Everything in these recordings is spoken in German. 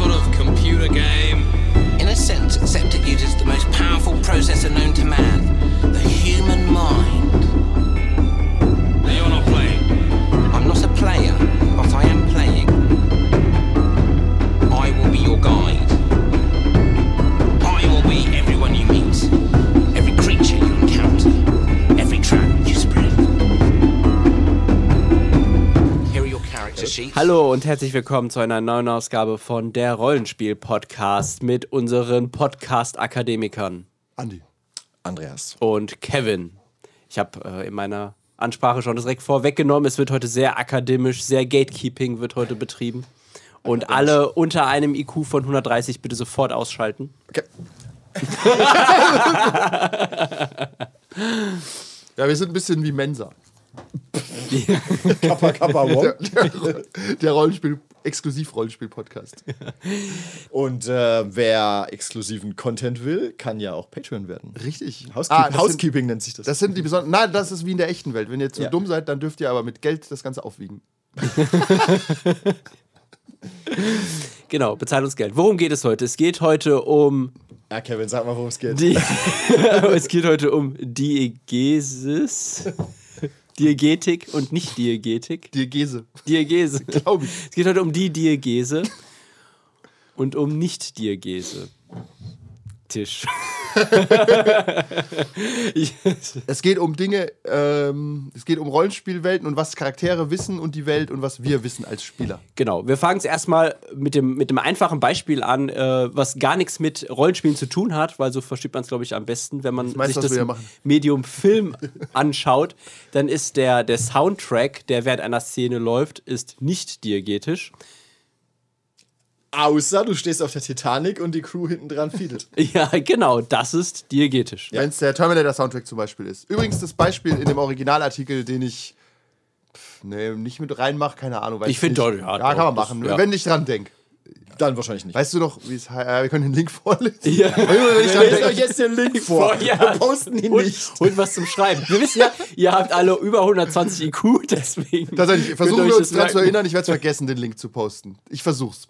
sort of computer game? In a sense, except uses the most powerful processor known to man Hallo und herzlich willkommen zu einer neuen Ausgabe von der Rollenspiel-Podcast mit unseren Podcast-Akademikern Andi. Andreas. und Kevin. Ich habe äh, in meiner Ansprache schon das direkt vorweggenommen. Es wird heute sehr akademisch, sehr Gatekeeping wird heute betrieben. Und alle unter einem IQ von 130 bitte sofort ausschalten. Okay. Ja, wir sind ein bisschen wie Mensa. Kappa Kappa Der, Wong. der, der Rollenspiel, Exklusiv-Rollenspiel-Podcast. Und äh, wer exklusiven Content will, kann ja auch Patreon werden. Richtig. Housekeeping, Ah, das Housekeeping nennt sich das. Das sind die besonderen. Nein, das ist wie in der echten Welt. Wenn ihr zu Ja. dumm seid, dann dürft ihr aber mit Geld das Ganze aufwiegen. Genau, bezahlt uns Geld. Worum geht es heute? Es geht heute um ja, Kevin, sag mal, worum es geht. die. es geht heute um Diegesis. Diegetik und nicht Diegetik. Diegese, Diegese. glaube ich. Es geht heute um die Diegese und um Nicht-Diegese. Tisch. Es geht um Dinge, ähm, es geht um Rollenspielwelten und was Charaktere wissen und die Welt und was wir wissen als Spieler. genau, wir fangen es erstmal mit dem, mit dem einfachen Beispiel an, äh, was gar nichts mit Rollenspielen zu tun hat, weil so versteht man es, glaube ich, am besten, wenn man meinst sich das machen? Medium Film anschaut, dann ist der, der Soundtrack, der während einer Szene läuft, ist nicht diegetisch. Außer du stehst auf der Titanic und die Crew hinten dran feedet. Ja, genau, das ist diegetisch. Wenn es der Terminator-Soundtrack zum Beispiel ist. Übrigens das Beispiel in dem Originalartikel, den ich pff, nee, nicht mit reinmache, keine Ahnung. weiß Ich finde ja, Ja, kann man das- machen, ja. wenn ich dran denke. Dann wahrscheinlich nicht. Weißt du noch, wie es heißt? Äh, wir können den Link vorlesen. Ja. Ich denke. euch jetzt den Link vor. Ja. Wir posten ihn und, nicht. und was zum Schreiben. Wir wissen ja, ihr habt alle über 120 IQ, deswegen. Tatsächlich, versuchen wir euch uns daran zu erinnern. Ich werde es vergessen, den Link zu posten. Ich versuch's.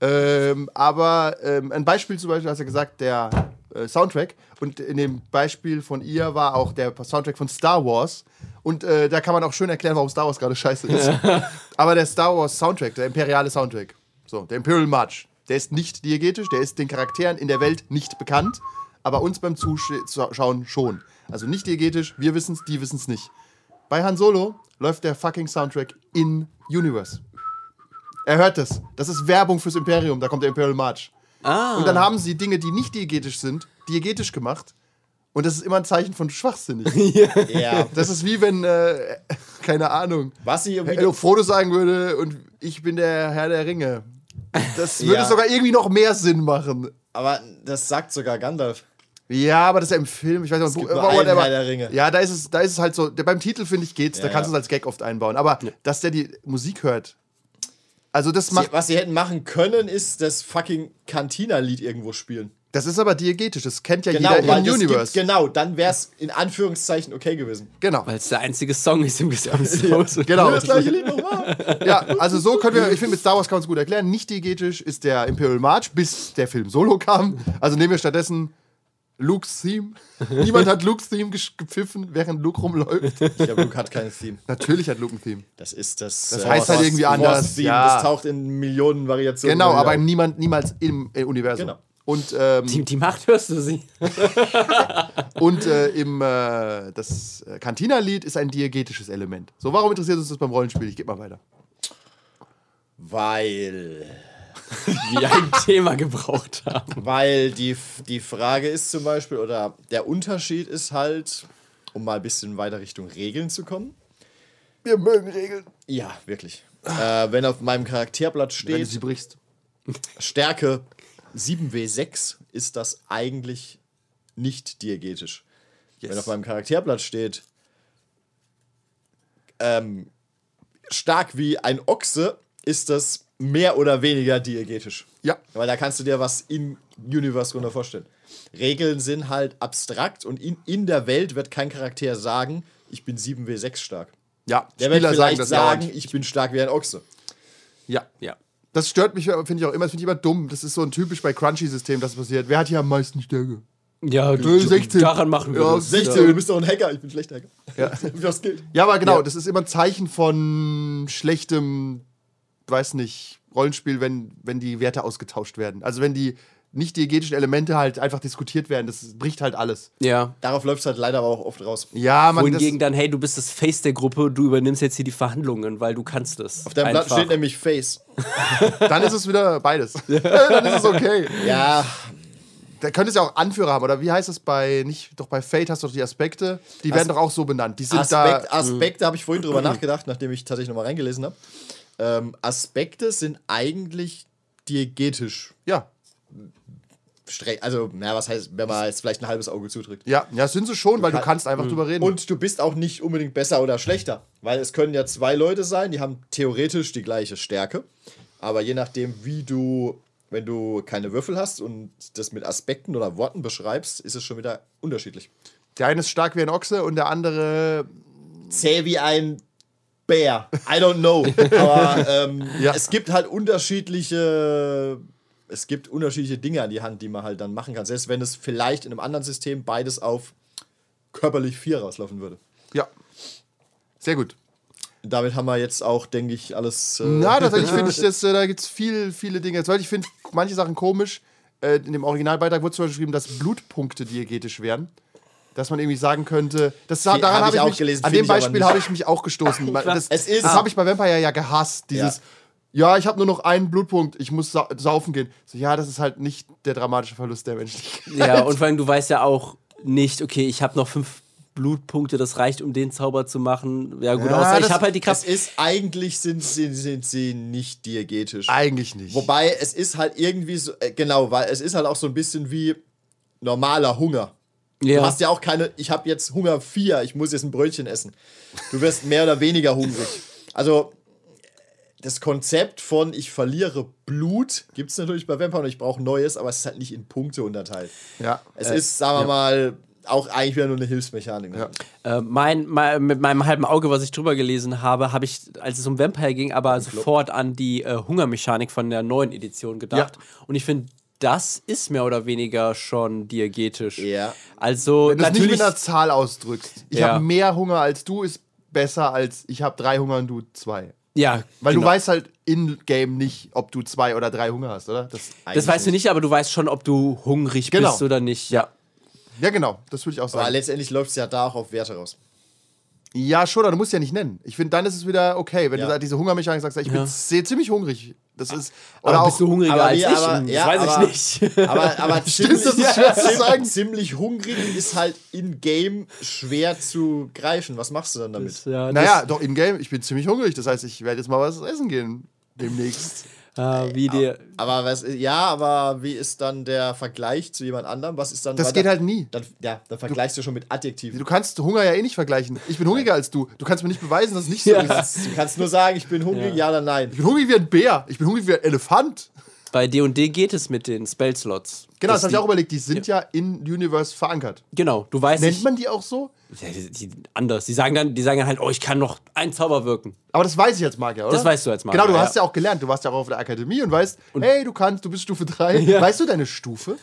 Ähm, aber ähm, ein Beispiel zum Beispiel, hast du gesagt, der äh, Soundtrack. Und in dem Beispiel von ihr war auch der Soundtrack von Star Wars. Und äh, da kann man auch schön erklären, warum Star Wars gerade scheiße ist. aber der Star Wars Soundtrack, der imperiale Soundtrack, so, der Imperial March, der ist nicht diegetisch, der ist den Charakteren in der Welt nicht bekannt, aber uns beim Zuschauen schon. Also nicht diegetisch, wir wissen's, die wissen's nicht. Bei Han Solo läuft der fucking Soundtrack in Universe. Er hört das. Das ist Werbung fürs Imperium. Da kommt der Imperial March. Ah. Und dann haben sie Dinge, die nicht diegetisch sind, diegetisch gemacht. Und das ist immer ein Zeichen von schwachsinnig. Ja. Das ist wie wenn, äh, keine Ahnung, Was ich Hello Frodo sagen würde und ich bin der Herr der Ringe. Das würde Ja. sogar irgendwie noch mehr Sinn machen. Aber das sagt sogar Gandalf. Ja, aber das ist ja im Film. Ich weiß nicht, whatever. Der Ringe. Ja, da ist es, da ist es halt so. Der, beim Titel finde ich geht's. da Ja, kannst du ja. es als Gag oft einbauen. Aber dass der die Musik hört. Also das macht. was sie hätten machen können, ist das fucking Cantina-Lied irgendwo spielen. Das ist aber diegetisch. Das kennt ja Genau, jeder im Universe. Gibt, genau, dann wäre es in Anführungszeichen okay gewesen. genau. Weil es der einzige Song ist im gesamten Genau. Das gleiche Lied nochmal. Ja, also so können wir, ich finde, mit Star Wars kann man es gut erklären. Nicht diegetisch ist der Imperial March, bis der Film Solo kam. Also nehmen wir stattdessen Luke's Theme. Niemand hat Luke's Theme gepfiffen, während Luke rumläuft. Ich glaube, Luke hat kein Theme. Natürlich hat Luke ein Theme. Das ist das. Das heißt halt irgendwie anders, Theme. ja. Das taucht in Millionen Variationen. Genau, aber niemand, niemals im äh, Universum. Genau. Und, ähm, Die, die Macht hörst du sie. und äh, im äh, das Cantina-Lied ist ein diegetisches Element. So, warum interessiert uns das beim Rollenspiel? Ich gebe mal weiter. Weil. Wir ein Thema gebraucht haben. Weil die, die Frage ist zum Beispiel, oder der Unterschied ist halt, um mal ein bisschen weiter Richtung Regeln zu kommen. Wir mögen Regeln. Ja, wirklich. Äh, wenn auf meinem Charakterblatt Wenn du steht, sie brichst. Stärke 7w6, ist das eigentlich nicht diegetisch. Wenn auf meinem Charakterblatt steht, ähm, stark wie ein Ochse, ist das mehr oder weniger diegetisch. Ja. Weil da kannst du dir was in Universe drunter vorstellen. Regeln sind halt abstrakt und in, in der Welt wird kein Charakter sagen, ich bin 7w6 stark. Ja, Der wird vielleicht sagen, dauernd. ich bin stark wie ein Ochse. Ja. Ja. Das stört mich, finde ich auch immer, das finde ich immer dumm. Das ist so ein typisch bei Crunchy-System, das passiert. Wer hat hier am meisten Stärke? Ja, Äh, 16. daran machen wir Ja, das. 16, du bist doch ein Hacker, ich bin schlechter Hacker. Ja. Wie das gilt. Ja, aber genau, Ja. das ist immer ein Zeichen von schlechtem, weiß nicht, Rollenspiel, wenn, wenn die Werte ausgetauscht werden. Also wenn die nicht diegetischen Elemente halt einfach diskutiert werden, das bricht halt alles. Ja. Darauf läuft es halt leider aber auch oft raus. Ja, man, das, Wohingegen dann, hey, du bist das Face der Gruppe, du übernimmst jetzt hier die Verhandlungen, weil du kannst es. Auf deinem Blatt steht nämlich Face. dann ist es wieder beides. dann ist es okay. Ja, Da könnte es ja auch Anführer haben, oder wie heißt es bei, nicht, doch bei Fate hast du doch die Aspekte, die werden doch auch so benannt. Die sind Aspekt, da. Aspekte habe ich vorhin drüber nachgedacht, nachdem ich tatsächlich nochmal reingelesen habe. Ähm, Aspekte sind eigentlich diegetisch Ja. Also, na, was heißt, wenn man jetzt vielleicht ein halbes Auge zudrückt. ja, ja, sind sie schon, weil du kann- kannst einfach drüber reden. Und du bist auch nicht unbedingt besser oder schlechter, weil es können ja zwei Leute sein, die haben theoretisch die gleiche Stärke, aber je nachdem, wie du, wenn du keine Würfel hast und das mit Aspekten oder Worten beschreibst, ist es schon wieder unterschiedlich. der eine ist stark wie ein Ochse und der andere. Zäh wie ein Bär. I don't know. Aber ähm, Ja. es gibt halt unterschiedliche. Es gibt unterschiedliche Dinge an die Hand, die man halt dann machen kann. Selbst wenn es vielleicht in einem anderen System beides auf körperlich 4 rauslaufen würde. Ja. Sehr gut. Damit haben wir jetzt auch, denke ich, alles. Äh, Na, tatsächlich finde ich, das, äh, da gibt es viel, viele Dinge. Zum Beispiel, ich finde manche Sachen komisch. Äh, in dem Originalbeitrag wurde zum Beispiel geschrieben, dass Blutpunkte diegetisch wären. Dass man irgendwie sagen könnte, das, daran hab habe ich ich auch mich, gelesen, an dem Beispiel habe ich mich auch gestoßen. Das, Es ist- das habe ich bei Vampire ja gehasst. Dieses, ja, ich habe nur noch einen Blutpunkt, ich muss sa saufen gehen. So, ja, das ist halt nicht der dramatische Verlust der Menschlichkeit. Ja, und vor allem, du weißt ja auch nicht, okay, ich habe noch fünf Blutpunkte, das reicht, um den Zauber zu machen. Ja, gut, Ja, außer ich das- habe halt die Es Kraft. ist eigentlich sind sie, sind sie nicht diegetisch. Eigentlich nicht. Wobei es ist halt irgendwie so, äh, genau, weil es ist halt auch so ein bisschen wie normaler Hunger. Ja. Du hast ja auch keine, ich habe jetzt Hunger 4, ich muss jetzt ein Brötchen essen. Du wirst mehr oder weniger hungrig. Also das Konzept von ich verliere Blut gibt es natürlich bei Vampire und ich brauche Neues, aber es ist halt nicht in Punkte unterteilt. ja. Es ist, sagen wir mal, auch eigentlich wieder nur eine Hilfsmechanik. ne? Ja. Äh, mein, mein, mit meinem halben Auge, was ich drüber gelesen habe, habe ich, als es um Vampire ging, aber sofort an die äh, Hungermechanik von der neuen Edition gedacht. Und ich finde, das ist mehr oder weniger schon diegetisch. Ja. Also Wenn du es nicht natürlich. mit einer Zahl ausdrückst. Ich Ja. habe mehr Hunger als du, ist besser als ich habe drei Hunger und du zwei. Ja, Weil genau. du weißt halt in-game nicht, ob du zwei oder drei Hunger hast, oder? Das, Das weißt du nicht, aber du weißt schon, ob du hungrig Genau. bist oder nicht. Ja. ja, genau, das würde ich auch Aber sagen. letztendlich läuft es ja da auch auf Werte raus. Ja, schon, aber du musst ja nicht nennen. Ich finde, dann ist es wieder okay, wenn Ja. du da diese Hungermechanik sagst, ich bin Ja. sehr ziemlich hungrig. Das ist. Oder Oder auch. bist du hungriger aber als ich? aber- das ja, weiß aber- ich nicht. Aber, aber ziemlich, das ist schwer zu sagen. ziemlich hungrig ist halt in-game schwer zu greifen. Was machst du dann damit? ja, naja, doch in-game, ich bin ziemlich hungrig. Das heißt, ich werde jetzt mal was essen gehen. Demnächst. Äh, wie dir. Aber was, ja, aber wie ist dann der Vergleich zu jemand anderem? Was ist dann Das geht da- halt nie. Dann, ja, dann vergleichst du schon mit Adjektiven. Du kannst Hunger ja eh nicht vergleichen. Ich bin hungriger als du. Du kannst mir nicht beweisen, dass es nicht so Ja. ist. Du kannst nur sagen, ich bin hungrig, ja, oder nein. Ich bin hungrig wie ein Bär. Ich bin hungrig wie ein Elefant. Bei D&D geht es mit den Spellslots. Genau, Dass das habe ich die- auch überlegt. Die sind ja, in Universe verankert. Genau, du weißt Nennt man die auch so? Ja, die, die, anders. Die sagen, dann, die sagen dann halt, oh, ich kann noch einen Zauber wirken. Aber das weiß ich als Magier, oder? Das weißt du als Magier, Genau, du ja. hast ja auch gelernt. Du warst ja auch auf der Akademie und weißt, hey, du kannst, du bist Stufe 3. Ja. Weißt du deine Stufe?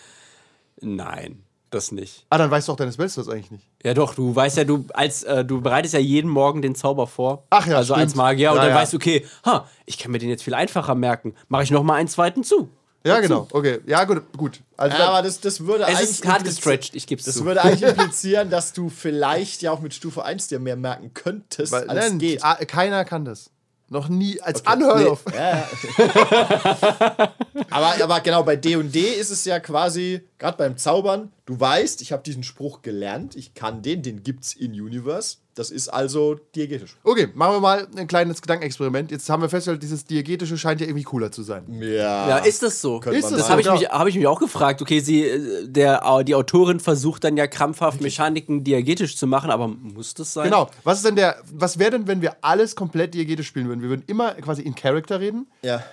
Nein, das nicht. Ah, dann weißt du auch deine Spells eigentlich nicht. Ja doch, du weißt ja, du als äh, du bereitest ja jeden Morgen den Zauber vor. Ach ja, Also als stimmt. Magier und Ja, dann ja. weißt du, okay, ha, ich kann mir den jetzt viel einfacher merken. Mache ich noch mal einen zweiten zu. Ja, Dazu. genau. Okay. Ja, gut. gut. Also Ja, aber das, das würde Es eigentlich. ist hart gestretcht, ich geb's Das zu. würde eigentlich implizieren, dass du vielleicht ja auch mit Stufe 1 dir mehr merken könntest, weil, als nein, geht. ah, keiner kann das. Noch nie. Als Anhörlauf. Ja, ja. aber, aber genau, bei D&D ist es ja quasi, gerade beim Zaubern, du weißt, ich habe diesen Spruch gelernt, ich kann den, den gibt's in Universe. Das ist also diegetisch. Okay, machen wir mal ein kleines Gedankenexperiment. Jetzt haben wir festgestellt, dieses Diegetische scheint ja irgendwie cooler zu sein. Ja. Ja, ist das so? Ist man das Das habe ich, mich- hab ich mich auch gefragt. Okay, sie, äh, der, die Autorin versucht dann ja krampfhaft Mechaniken diegetisch zu machen, aber muss das sein? Genau. Was ist denn der. Was wäre denn, wenn wir alles komplett diegetisch spielen würden? Wir würden immer quasi in Character reden Ja.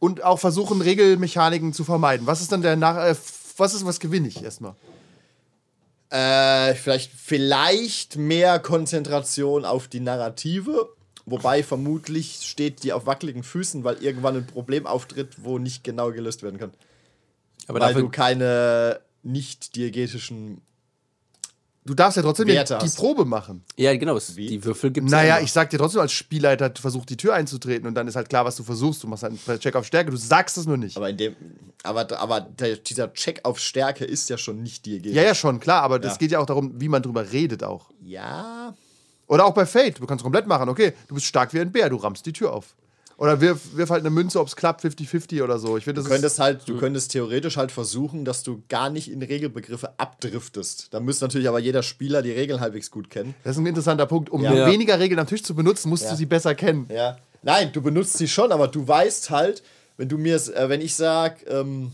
und auch versuchen, Regelmechaniken zu vermeiden. Was ist dann der Nach. Äh, was ist, was gewinne ich erstmal? Äh, vielleicht, vielleicht mehr Konzentration auf die Narrative Wobei vermutlich steht die auf wackeligen Füßen, weil irgendwann ein Problem auftritt, wo nicht genau gelöst werden kann. Aber weil dafür, du keine nicht diegetischen. Du darfst ja trotzdem die, die. Probe machen. ja, genau, es, Wie? die Würfel gibt es Naja, ja immer. ich sag dir trotzdem als Spielleiter, versuch die Tür einzutreten und dann ist halt klar, was du versuchst. Du machst halt einen Check auf Stärke, du sagst es nur nicht. Aber in dem. Aber, aber der, dieser Check auf Stärke ist ja schon nicht diegetisch. Ja, ja, schon, klar, aber das Ja. geht ja auch darum, wie man drüber redet auch. Ja. Oder auch bei Fate, du kannst komplett machen, okay, du bist stark wie ein Bär, du rammst die Tür auf. Oder wirf, wirf halt eine Münze, ob es klappt, 50-50 oder so. Ich finde, das Du könntest halt, Hm. du könntest theoretisch halt versuchen, dass du gar nicht in Regelbegriffe abdriftest. Da müsste natürlich aber jeder Spieler die Regeln halbwegs gut kennen. das ist ein interessanter Punkt. Um Ja. weniger Regeln am Tisch zu benutzen, musst Ja. du sie besser kennen. Ja. Nein, du benutzt sie schon, aber du weißt halt, wenn du mir, äh, wenn ich sag, ähm,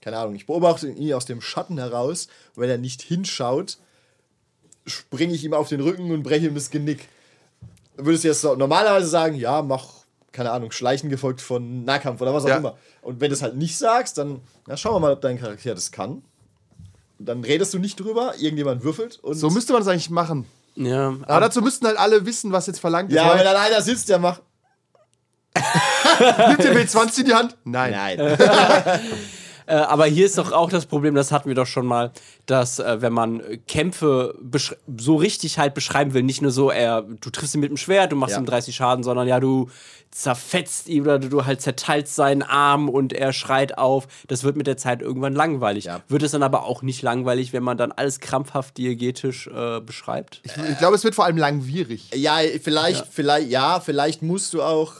keine Ahnung, ich beobachte ihn aus dem Schatten heraus, und wenn er nicht hinschaut, springe ich ihm auf den Rücken und breche ihm das Genick. Würdest du jetzt normalerweise sagen, ja, mach, keine Ahnung, Schleichen gefolgt von Nahkampf oder was auch Ja. immer. Und wenn du es halt nicht sagst, dann na, schauen wir mal, ob dein Charakter das kann. Und dann redest du nicht drüber, irgendjemand würfelt und. So müsste man es eigentlich machen. ja, Aber dazu müssten halt alle wissen, was jetzt verlangt ist. ja, Weil- wenn dann einer sitzt, der macht. Nimmt der W20 in die Hand? Nein. Nein. Äh, aber hier ist doch auch das Problem, das hatten wir doch schon mal, dass äh, wenn man äh, Kämpfe so richtig halt beschreiben will, nicht nur so, er, du triffst ihn mit dem Schwert, du machst Ja. ihm 30 Schaden, sondern ja, du zerfetzt ihn oder du halt zerteilst seinen Arm und er schreit auf. Das wird mit der Zeit irgendwann langweilig. Ja. Wird es dann aber auch nicht langweilig, wenn man dann alles krampfhaft diegetisch äh, beschreibt? Ich, ich glaube, es wird vor allem langwierig. Ja, vielleicht, vielleicht, ja, vielleicht musst du auch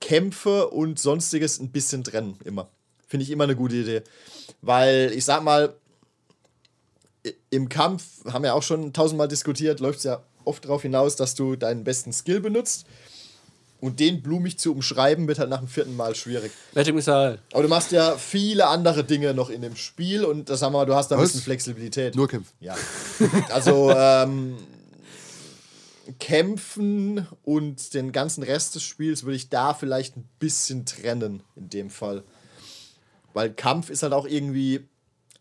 Kämpfe und sonstiges ein bisschen trennen, immer. Finde ich immer eine gute Idee. Weil, ich sag mal, im Kampf, haben wir auch schon tausendmal diskutiert, läuft es ja oft darauf hinaus, dass du deinen besten Skill benutzt. Und den blumig zu umschreiben, wird halt nach dem vierten Mal schwierig. Wettingmissal. Aber du machst ja viele andere Dinge noch in dem Spiel und das haben wir, du hast da ein bisschen Flexibilität. Nur Kämpfen. Ja. Also ähm, Kämpfen und den ganzen Rest des Spiels würde ich da vielleicht ein bisschen trennen in dem Fall. Weil Kampf ist halt auch irgendwie,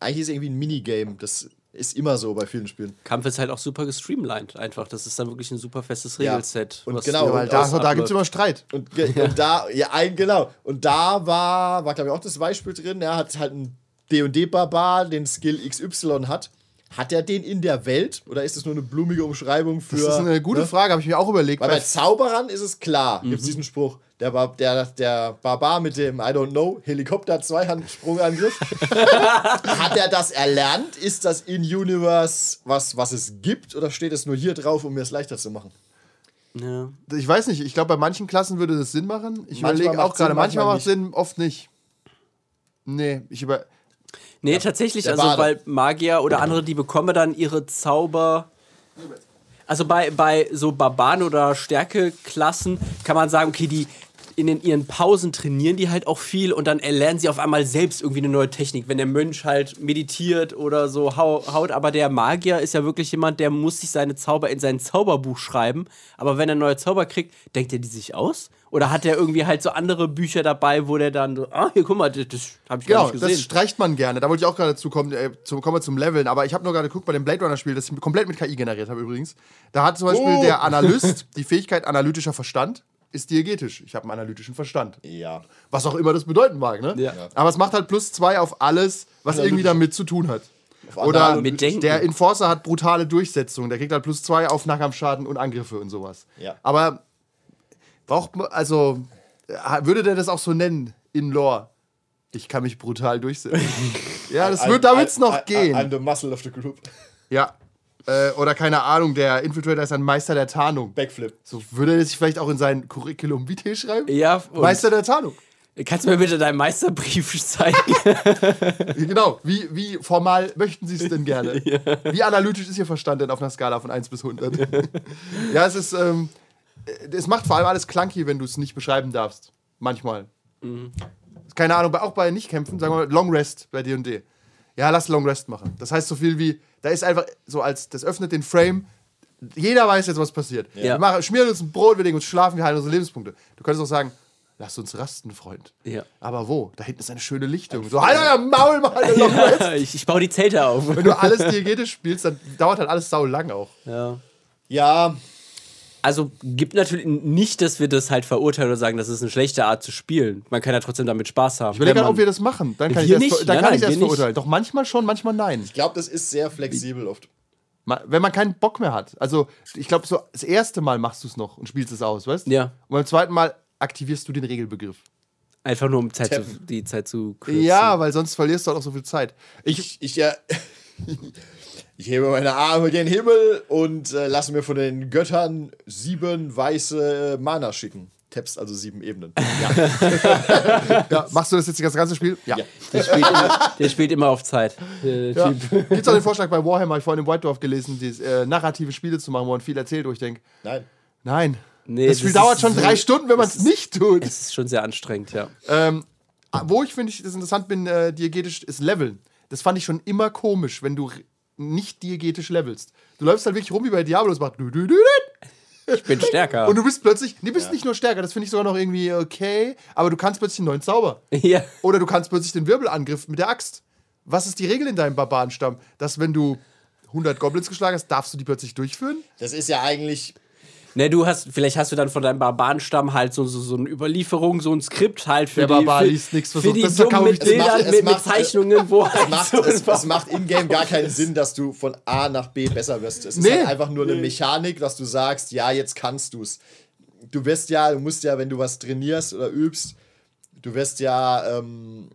eigentlich ist es irgendwie ein Minigame. Das ist immer so bei vielen Spielen. Kampf ist halt auch super gestreamlined einfach. Das ist dann wirklich ein super festes Ja. Regelset. Und was genau, Weil und da, da gibt es immer Streit. Und, ge- und da, ja, ein, genau. Und da war, war glaube ich, auch das Beispiel drin. Er hat halt einen DD-Barbar, den Skill XY hat. Hat er den in der Welt oder ist es nur eine blumige Umschreibung für. Das ist eine gute ne? Frage, habe ich mir auch überlegt. Weil bei Zauberern ist es klar, gibt es diesen Spruch. Der, Bar der, der Barbar mit dem, I don't know, Helikopter-Zweihandsprungangriff. Hat er das erlernt? Ist das in Universe was, was es gibt? Oder steht es nur hier drauf, um mir es leichter zu machen? Ja. ich weiß nicht, ich glaube, bei manchen Klassen würde das Sinn machen. Ich Manchmal überlege auch gerade, manchmal manchmal macht Sinn, oft nicht. Nee, ich über. Nee, tatsächlich, der also Bade. weil Magier oder andere, die bekommen dann ihre Zauber. Also bei, bei so Barbaren oder Stärkeklassen kann man sagen, okay, die in den, ihren Pausen trainieren die halt auch viel und dann erlernen sie auf einmal selbst irgendwie eine neue Technik. Wenn der Mönch halt meditiert oder so hau, haut, aber der Magier ist ja wirklich jemand, der muss sich seine Zauber in sein Zauberbuch schreiben. Aber wenn er neue Zauber kriegt, denkt er die sich aus? Oder hat er irgendwie halt so andere Bücher dabei, wo der dann so, ah, hier, guck mal, das, das habe ich gar Genau, nicht das gesehen. streicht man gerne. Da wollte ich auch gerade zu kommen, äh, zu, kommen wir zum Leveln. Aber ich habe nur gerade geguckt bei dem Blade Runner-Spiel, das ich komplett mit KI generiert habe übrigens. Da hat zum Beispiel Oh. der Analyst die Fähigkeit analytischer Verstand. Ist diegetisch. Ich habe einen analytischen Verstand. Ja. Was auch immer das bedeuten mag, ne? Ja. Aber es macht halt plus zwei auf alles, was irgendwie damit zu tun hat. Oder Mit Denken. der Enforcer hat brutale Durchsetzung. Der kriegt halt plus zwei auf Nahkampfschaden und Angriffe und sowas. Ja. Aber braucht man, also, äh, würde der das auch so nennen in Lore? Ich kann mich brutal durchsetzen. ja, das wird, da wird's noch I'm, gehen. I'm the muscle of the group. Ja. Äh, oder keine Ahnung, der Infiltrator ist ein Meister der Tarnung. Backflip. So würde er sich vielleicht auch in sein Curriculum vitae schreiben? Ja, und- Meister der Tarnung. Kannst du mir bitte deinen Meisterbrief zeigen? Genau, wie, wie formal möchten Sie es denn gerne? Wie analytisch ist Ihr Verstand denn auf einer Skala von 1 bis 100? ja, es ist, ähm, äh, es macht vor allem alles clunky, wenn du es nicht beschreiben darfst. Manchmal. Keine Ahnung, auch bei Nichtkämpfen, sagen wir mal Long Rest bei D&D. Ja, lass Long Rest machen. Das heißt so viel wie, da ist einfach so als, das öffnet den Frame, jeder weiß jetzt, was passiert. Ja. Wir machen, schmieren uns ein Brot, wir legen uns schlafen, wir heilen unsere Lebenspunkte. Du könntest auch sagen, lass uns rasten, Freund. Ja. Aber wo? Da hinten ist eine schöne Lichtung. So, halt euer Maul, Long Rest. ich, ich baue die Zelte auf. Wenn du alles diegetisch spielst, dann dauert halt alles sau lang auch. Ja. Ja, Also gibt natürlich nicht, dass wir das halt verurteilen oder sagen, das ist eine schlechte Art zu spielen. Man kann ja trotzdem damit Spaß haben. Ich überlege Wenn gerade, ob wir das machen. Dann kann Wir ich das, nicht. dann Nein, kann nein, ich das wir nicht. verurteilen. Doch manchmal schon, manchmal nein. Ich glaube, das ist sehr flexibel oft. Wenn man keinen Bock mehr hat. Also, ich glaube, so das erste Mal machst du es noch und spielst es aus, weißt du? Ja. Und beim zweiten Mal aktivierst du den Regelbegriff. Einfach nur um Zeit zu, die Zeit zu kürzen. Ja, weil sonst verlierst du halt auch so viel Zeit. Ich, Ich, ich, ja, ich hebe meine Arme gen Himmel und äh, lasse mir von den Göttern sieben weiße Mana schicken. Tappst also sieben Ebenen. Ja. ja, machst du das jetzt das ganze Spiel? Ja. Ja. Der spielt immer, der spielt immer auf Zeit. Ja. Gibt es auch den Vorschlag bei Warhammer, ich vorhin im White Dwarf gelesen, dieses, äh, narrative Spiele zu machen, wo man viel erzählt, wo ich denke, Nein. nein. Nee, das Spiel das dauert schon so- drei Stunden, wenn man es nicht tut. Das ist schon sehr anstrengend, ja. Ähm, wo ich finde, ich das interessant bin, äh, diegetisch, ist Leveln. Das fand ich schon immer komisch, wenn du nicht diegetisch levelst. Du läufst halt wirklich rum wie bei Diablo, es macht du, du, du, du, Ich bin stärker. und du bist plötzlich, nee, bist nicht nur stärker, das finde ich sogar noch irgendwie okay, aber du kannst plötzlich einen neuen Zauber. ja. Oder du kannst plötzlich den Wirbelangriff mit der Axt. Was ist die Regel in deinem Barbarenstamm? Dass wenn du 100 Goblins geschlagen hast, darfst du die plötzlich durchführen? Das ist ja eigentlich. Ne, du hast, vielleicht hast du dann von deinem Barbarenstamm halt so, so, so eine Überlieferung, so ein Skript halt für Der die, Barbar liest nix, für die das Dummen mit macht- Bildern, es mit, mit macht- Zeichnungen, wo Es halt macht, so es, es macht in-game gar keinen Sinn, dass du von A nach B besser wirst. Es ist Nee. halt einfach nur eine Mechanik, dass du sagst, ja, jetzt kannst du es. Du wirst ja, du musst ja, wenn du was trainierst oder übst, du wirst ja, ähm,